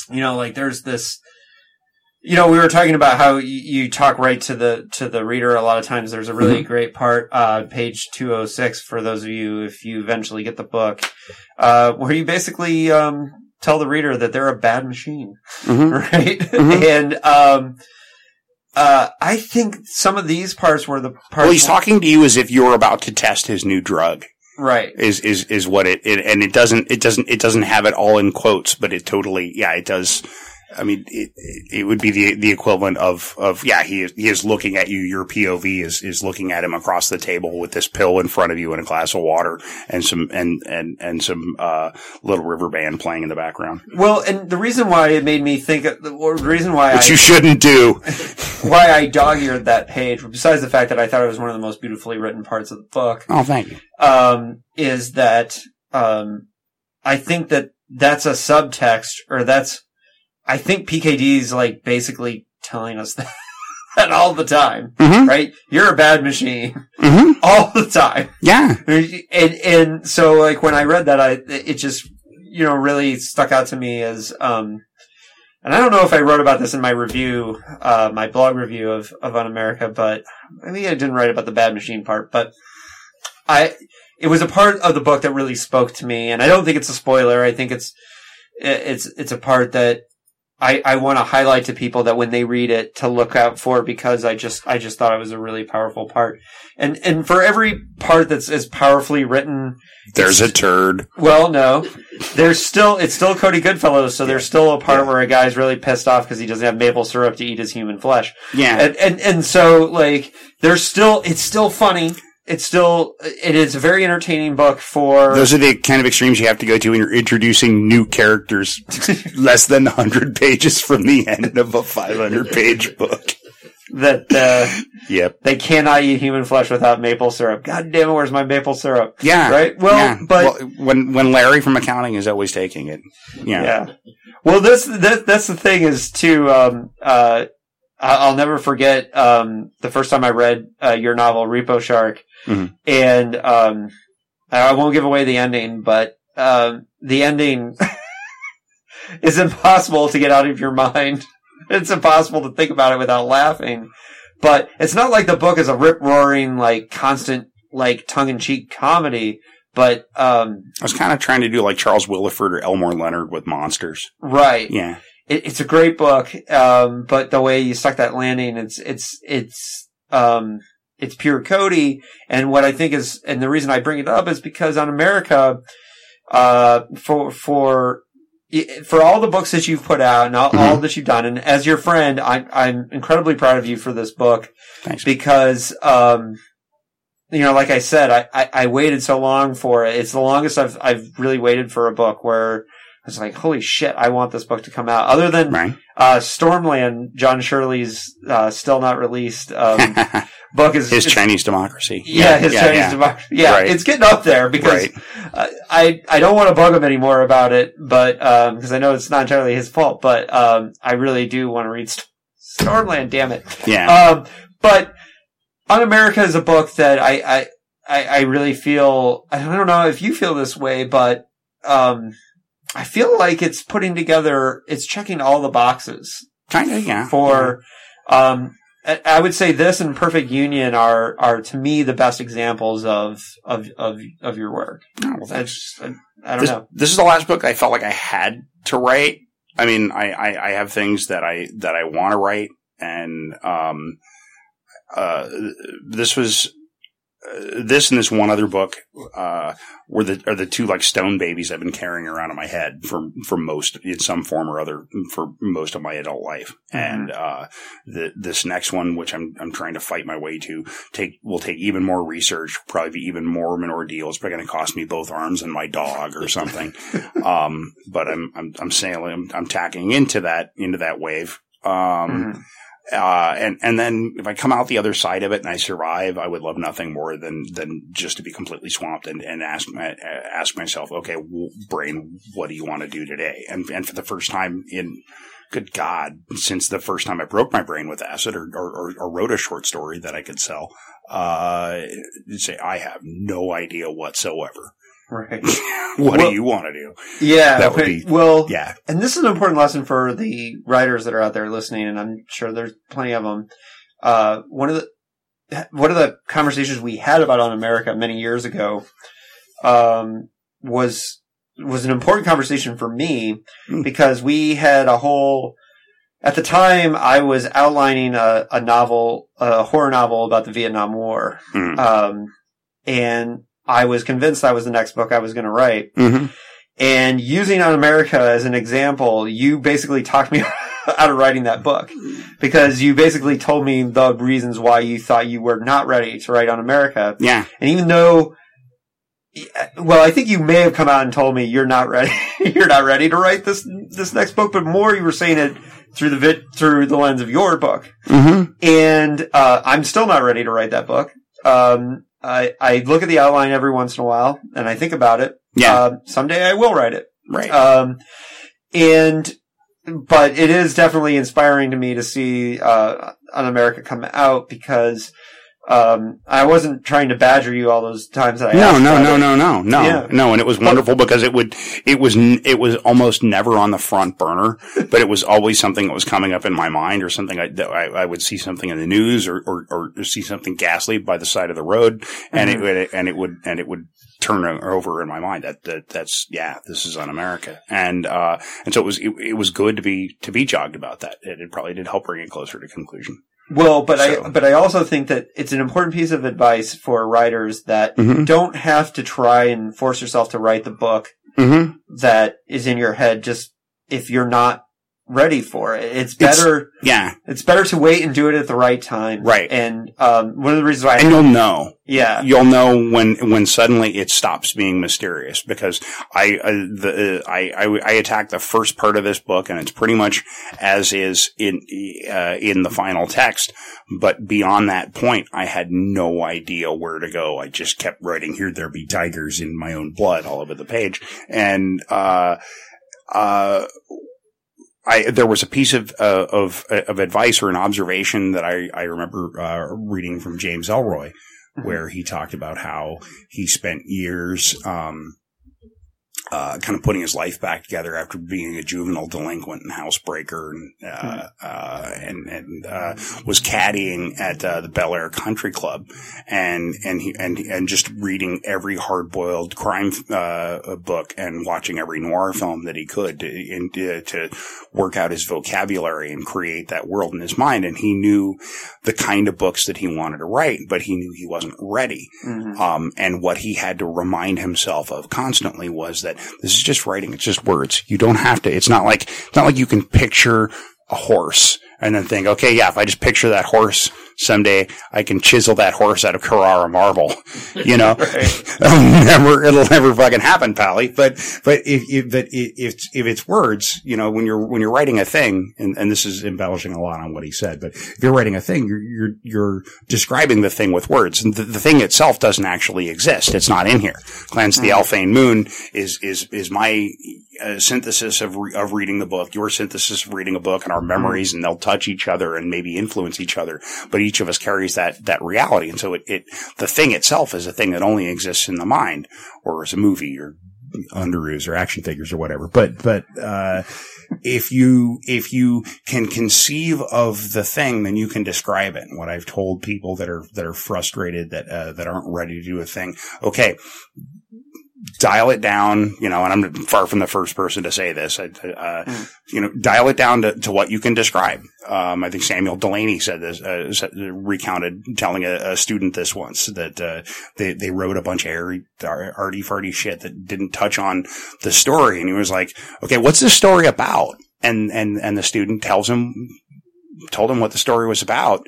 S1: you know, like, there's this, you know, we were talking about how you, you talk right to the to the reader a lot of times. There's a really great part, uh, page 206 for those of you if you eventually get the book, uh, where you basically um, tell the reader that they're a bad machine,
S2: Mhm.
S1: right?
S2: Mhm.
S1: and um, uh, I think some of these parts were the parts.
S2: Well, he's talking to you as if you're about to test his new drug.
S1: Right.
S2: Is is is what it, it and it doesn't it doesn't it doesn't have it all in quotes, but it totally yeah it does. I mean, it, it would be the the equivalent of of yeah he is, he is looking at you. Your POV is is looking at him across the table with this pill in front of you and a glass of water and some and and and some uh, little river band playing in the background,
S1: Well, and the reason why it made me think, of, the reason why
S2: which
S1: I,
S2: you shouldn't do.
S1: why I dog-eared that page, besides the fact that I thought it was one of the most beautifully written parts of the book,
S2: Oh, thank you.
S1: um, is that um, I think that that's a subtext, or that's I think PKD is like basically telling us that, that all the time,
S2: Mm-hmm.
S1: right? You're a bad machine
S2: Mm-hmm.
S1: all the time.
S2: Yeah.
S1: And, and so like when I read that, I, it just, you know, really stuck out to me as, um, and I don't know if I wrote about this in my review, uh, my blog review of, of Unamerica, but maybe I didn't write about the bad machine part, but I, it was a part of the book that really spoke to me. And I don't think it's a spoiler. I think it's, it's, it's a part that I, I want to highlight to people that when they read it to look out for because I just, I just thought it was a really powerful part. And, and for every part that's as powerfully written,
S2: There's a turd.
S1: well, no, there's still, it's still Cody Goodfellow. So there's still a part
S2: Yeah.
S1: where a guy's really pissed off because he doesn't have maple syrup to eat his human flesh.
S2: Yeah.
S1: And, and, and so like, there's still, it's still funny. It's still, it is a very entertaining book for,
S2: Those are the kind of extremes you have to go to when you're introducing new characters less than 100 pages from the end of a 500 page book.
S1: that, uh,
S2: Yep.
S1: they cannot eat human flesh without maple syrup. God damn it, where's my maple syrup?
S2: Yeah.
S1: Right? Well,
S2: yeah.
S1: but
S2: Well, when when Larry from accounting is always taking it. Yeah.
S1: yeah. Well, this that, that's the thing is too. Um, uh, I'll never forget um, the first time I read uh, your novel Repo Shark,
S2: Mhm.
S1: and um, I won't give away the ending, but um, the ending is impossible to get out of your mind. It's impossible to think about it without laughing. But it's not like the book is a rip roaring, like constant, like tongue in cheek comedy. But um,
S2: I was kind of trying to do like Charles Willeford or Elmore Leonard with monsters.
S1: right,
S2: Yeah.
S1: It, it's a great book, um, but the way you stuck that landing, it's it's it's um, it's pure Cody. And what I think is, and the reason I bring it up is because Unamerica, uh, for for for all the books that you've put out and all, all that you've done, and as your friend, I'm I'm incredibly proud of you for this book
S2: Thanks.
S1: because um, you know, like I said, I, I, I waited so long for it. It's the longest I've I've really waited for a book where was like, holy shit, I want this book to come out. Other than
S2: Right.
S1: uh, Stormland, John Shirley's uh, still not released um, book is
S2: his Chinese democracy.
S1: Yeah, his Chinese
S2: yeah.
S1: democracy. Yeah,
S2: Right.
S1: it's getting up there because
S2: Right.
S1: uh, I I don't want to bug him anymore about it, but because I know it's not entirely his fault, but um, I really do want to read St- Stormland. Damn it!
S2: Yeah.
S1: Um, but Unamerica is a book that I, I, I, I really feel, I don't know if you feel this way, but, um, I feel like it's putting together, it's checking all the boxes
S2: kind of. Yeah.
S1: for, um, I would say this and Perfect Union are, are to me the best examples of, of, of, of your work.
S2: Oh, well,
S1: I just, I, I don't
S2: this,
S1: know.
S2: this is the last book I felt like I had to write. I mean, I, I, I have things that I that I want to write, and um, uh, this was this and this one other book uh, were the are the two like stone babies I've been carrying around in my head for for most in some form or other for most of my adult life, and uh, the this next one, which I'm I'm trying to fight my way to, take will take even more research, probably be even more of an ordeal. It's probably going to cost me both arms and my dog or something. um, but I'm I'm I'm sailing, I'm, I'm tacking into that into that wave. Um,
S1: Mhm.
S2: Uh, and, and then if I come out the other side of it and I survive, I would love nothing more than, than just to be completely swamped and, and ask, my, ask myself, okay, brain, what do you want to do today? And, and for the first time in, good God, since the first time I broke my brain with acid or, or, or, or wrote a short story that I could sell, uh, say, I have no idea whatsoever.
S1: Right.
S2: what
S1: Well-
S2: do you want to do?
S1: Yeah.
S2: That would be-
S1: well,
S2: Yeah.
S1: and this is an important lesson for the writers that are out there listening, and I'm sure there's plenty of them. Uh, one of the one of the conversations we had about Unamerica many years ago um, was was an important conversation for me
S2: Hmm.
S1: because we had a whole. At the time, I was outlining a, a novel, a horror novel about the Vietnam War,
S2: Mm.
S1: um, and I was convinced that was the next book I was going to write.
S2: Mm-hmm.
S1: And using Unamerica as an example, you basically talked me out of writing that book because you basically told me the reasons why you thought you were not ready to write Unamerica.
S2: Yeah.
S1: And even though, well, I think you may have come out and told me you're not ready, you're not ready to write this, this next book, but more you were saying it through the vid, through the lens of your book.
S2: Mm-hmm.
S1: And, uh, I'm still not ready to write that book. Um, I, I look at the outline every once in a while and I think about it.
S2: Yeah.
S1: Um, someday I will write it.
S2: right.
S1: Um, and but it is definitely inspiring to me to see uh, Unamerica come out because um, I wasn't trying to badger you all those times that I
S2: No,
S1: asked
S2: no,
S1: about
S2: no, no, no, no,
S1: Yeah.
S2: no, and it was wonderful because it would, it was, it was almost never on the front burner, but it was always something that was coming up in my mind or something I, that I, I would see something in the news or, or, or see something ghastly by the side of the road and
S1: Mhm.
S2: it would, and it would, and it would turn over in my mind that, that, that's, yeah, this is Unamerica. And, uh, and so it was, it, it was good to be, to be jogged about that. It, it probably did help bring it closer to conclusion.
S1: Well, but
S2: So-
S1: I but I also think that it's an important piece of advice for writers that
S2: Mm-hmm.
S1: don't have to try and force yourself to write the book
S2: Mm-hmm.
S1: that is in your head just if you're not ready for it. It's
S2: It's-
S1: better
S2: Yeah.
S1: it's better to wait and do it at the right time.
S2: Right.
S1: And um one of the reasons why
S2: And you'll know.
S1: yeah.
S2: you'll know when when suddenly it stops being mysterious because I uh, the uh, I, I I attack the first part of this book and it's pretty much as is in uh, in the final text, but beyond that point, I had no idea where to go. I just kept writing "Here there be tigers in my own blood" all over the page, and uh, uh. I, there was a piece of, uh, of, of advice or an observation that I, I remember, uh, reading from James Ellroy, where he talked about how he spent years um, uh, kind of putting his life back together after being a juvenile delinquent and housebreaker and uh, uh, and, and uh, was caddying at uh, the Bel Air Country Club. And and he and and just reading every hard boiled crime uh, book and watching every noir film that he could to, in, to work out his vocabulary and create that world in his mind. And he knew the kind of books that he wanted to write but he knew he wasn't ready.
S1: Mhm.
S2: um, and what he had to remind himself of constantly was that this is just writing. It's just words. You don't have to, it's not like, it's not like you can picture a horse and then think, okay, yeah, if I just picture that horse someday, I can chisel that horse out of Carrara marble, you know? it'll never, it'll never fucking happen, Pally. But, but if, if, but if, if it's words, you know, when you're, when you're writing a thing, and, and this is embellishing a lot on what he said, but if you're writing a thing, you're, you're, you're describing the thing with words. And the, the thing itself doesn't actually exist. It's not in here. Clans of the Alphane Moon is, is, is my uh, synthesis of, re- of reading the book, your synthesis of reading a book and our memories and they'll touch each other and maybe influence each other. But each of us carries that, that reality. And so it, it, the thing itself is a thing that only exists in the mind or as a movie or underoos or action figures or whatever. But, but, uh, if you, if you can conceive of the thing, then you can describe it. And what I've told people that are, that are frustrated that, uh, that aren't ready to do a thing. Okay. Dial it down, you know, and I'm far from the first person to say this. I, uh, you know, dial it down to, to what you can describe. Um, I think Samuel Delany said this, uh, said- recounted telling a, a student this once that, uh, they, they wrote a bunch of arty, arty farty shit that didn't touch on the story. And he was like, okay, what's this story about? And, and, and the student tells him, told him what the story was about.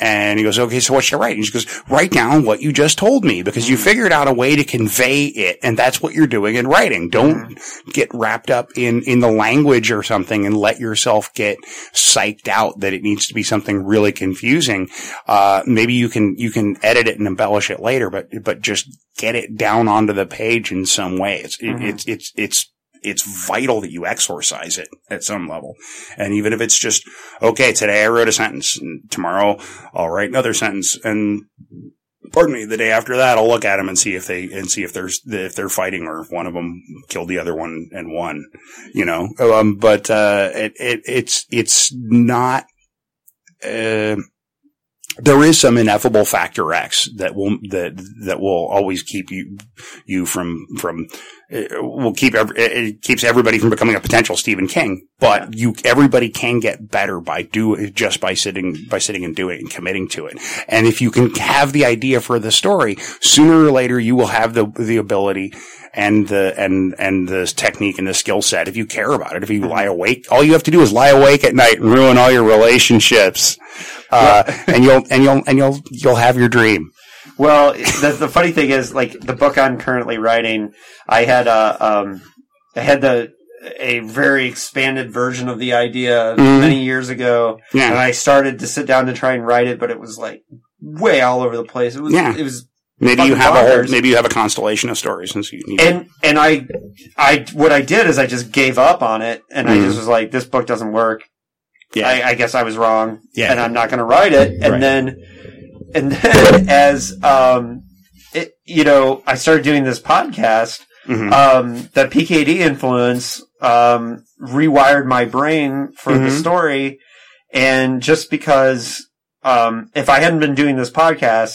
S2: And he goes, okay, so what should I write? And she goes, write down what you just told me because you figured out a way to convey it. And that's what you're doing in writing. Don't get wrapped up in, in the language or something and let yourself get psyched out that it needs to be something really confusing. Uh, maybe you can, you can edit it and embellish it later, but, but just get it down onto the page in some way. It's, it,
S1: Mhm.
S2: it's, it's, it's, it's vital that you exorcise it at some level. And even if it's just, okay, today I wrote a sentence and tomorrow I'll write another sentence and pardon me, the day after that I'll look at them and see if they, and see if there's, if they're fighting or if one of them killed the other one and won, you know, um, but, uh, it, it, it's, it's not, uh, there is some ineffable factor X that will that that will always keep you you from from uh, will keep every, it keeps everybody from becoming a potential Stephen King. But you everybody can get better by do just by sitting by sitting and doing it and committing to it. And if you can have the idea for the story, sooner or later you will have the the ability and the and and the technique and the skill set if you care about it. If you lie awake, all you have to do is lie awake at night and ruin all your relationships, uh, and you'll and you'll and you'll you'll have your dream.
S1: Well, the, the funny thing is, like the book I'm currently writing, I had a, um, I had the a very expanded version of the idea
S2: Mhm.
S1: many years ago,
S2: Yeah.
S1: and I started to sit down to try and write it, but it was like way all over the place. It was,
S2: Yeah.
S1: it was,
S2: maybe you have a whole maybe you have a constellation of stories, and so you need
S1: and and I I what I did is I just gave up on it, and I
S2: Mhm.
S1: just was like, "This book doesn't work."
S2: Yeah.
S1: I, I guess I was wrong,
S2: Yeah.
S1: and I'm not going to write it. And
S2: Right.
S1: then, and then as um, it, you know, I started doing this podcast.
S2: Mhm.
S1: Um, the PKD influence um rewired my brain for the
S2: Mhm.
S1: story, and just because um, if I hadn't been doing this podcast,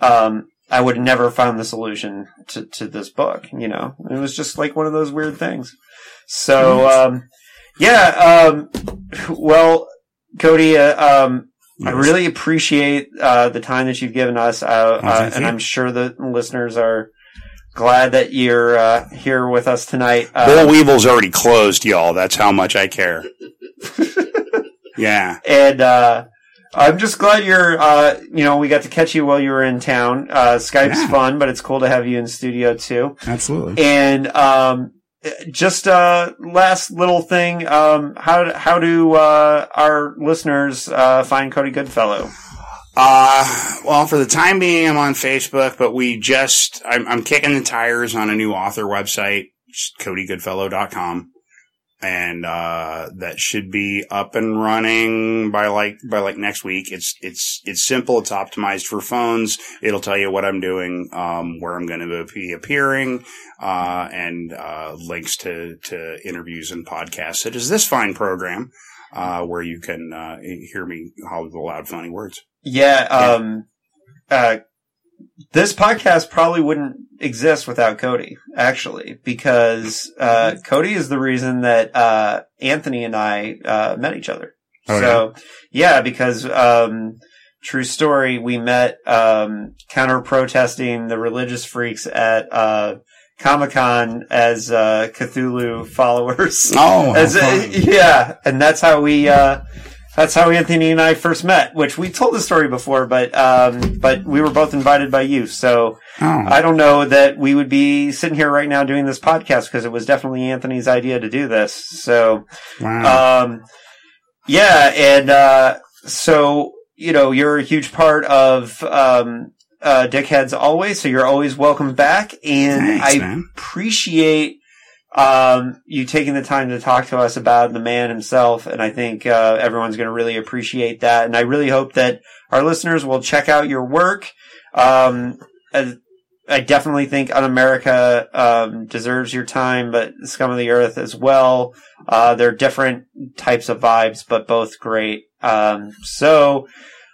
S1: um, I would have never found the solution to, to this book. You know, it was just like one of those weird things. So, um, yeah, um, well, Cody, uh, um, I really appreciate uh, the time that you've given us, uh, uh, and. I'm sure the listeners are glad that you're uh, here with us tonight.
S2: Bull
S1: Uh,
S2: Weevil's already closed, y'all. That's how much I care. yeah.
S1: and uh, I'm just glad you're. Uh, you know, we got to catch you while you were in town. Uh, Skype's
S2: Yeah.
S1: fun, but it's cool to have you in studio too.
S2: Absolutely.
S1: And um, just uh, last little thing. Um, how how do uh, our listeners uh, find Cody Goodfellow?
S2: Uh, well, for the time being, I'm on Facebook, but we just, I'm, I'm kicking the tires on a new author website, codygoodfellow.com. And, uh, that should be up and running by like, by like next week. It's, it's, it's simple. It's optimized for phones. It'll tell you what I'm doing, um, where I'm going to be appearing, uh, and, uh, links to, to interviews and podcasts, It is this fine program, uh, where you can, uh, hear me holler the loud, funny words.
S1: Yeah. Um, uh, this podcast probably wouldn't exist without Cody, actually, because uh, Cody is the reason that uh, Anthony and I uh, met each other.
S2: Oh,
S1: so, yeah, because um, true story, we met um, counter protesting the religious freaks at uh, Comic Con as uh, Cthulhu followers.
S2: Oh,
S1: As, uh, yeah, and that's how we. That's how Anthony and I first met, which we told the story before, but um, but we were both invited by you. So
S2: Oh,
S1: I don't know that we would be sitting here right now doing this podcast because it was definitely Anthony's idea to do this. So
S2: wow.
S1: um, yeah, and uh, so you know you're a huge part of um, uh, Dickheads always, so you're always welcome back, and
S2: Thanks,
S1: I
S2: man.
S1: appreciate um, you taking the time to talk to us about the man himself, and I think uh, everyone's going to really appreciate that. And I really hope that our listeners will check out your work. Um, as, I definitely think Unamerica um, deserves your time, but Scum of the Earth as well. Uh, they're different types of vibes, but both great. Um, so,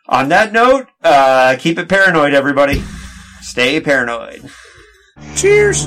S1: on that note, uh, keep it paranoid, everybody. Stay paranoid.
S2: Cheers.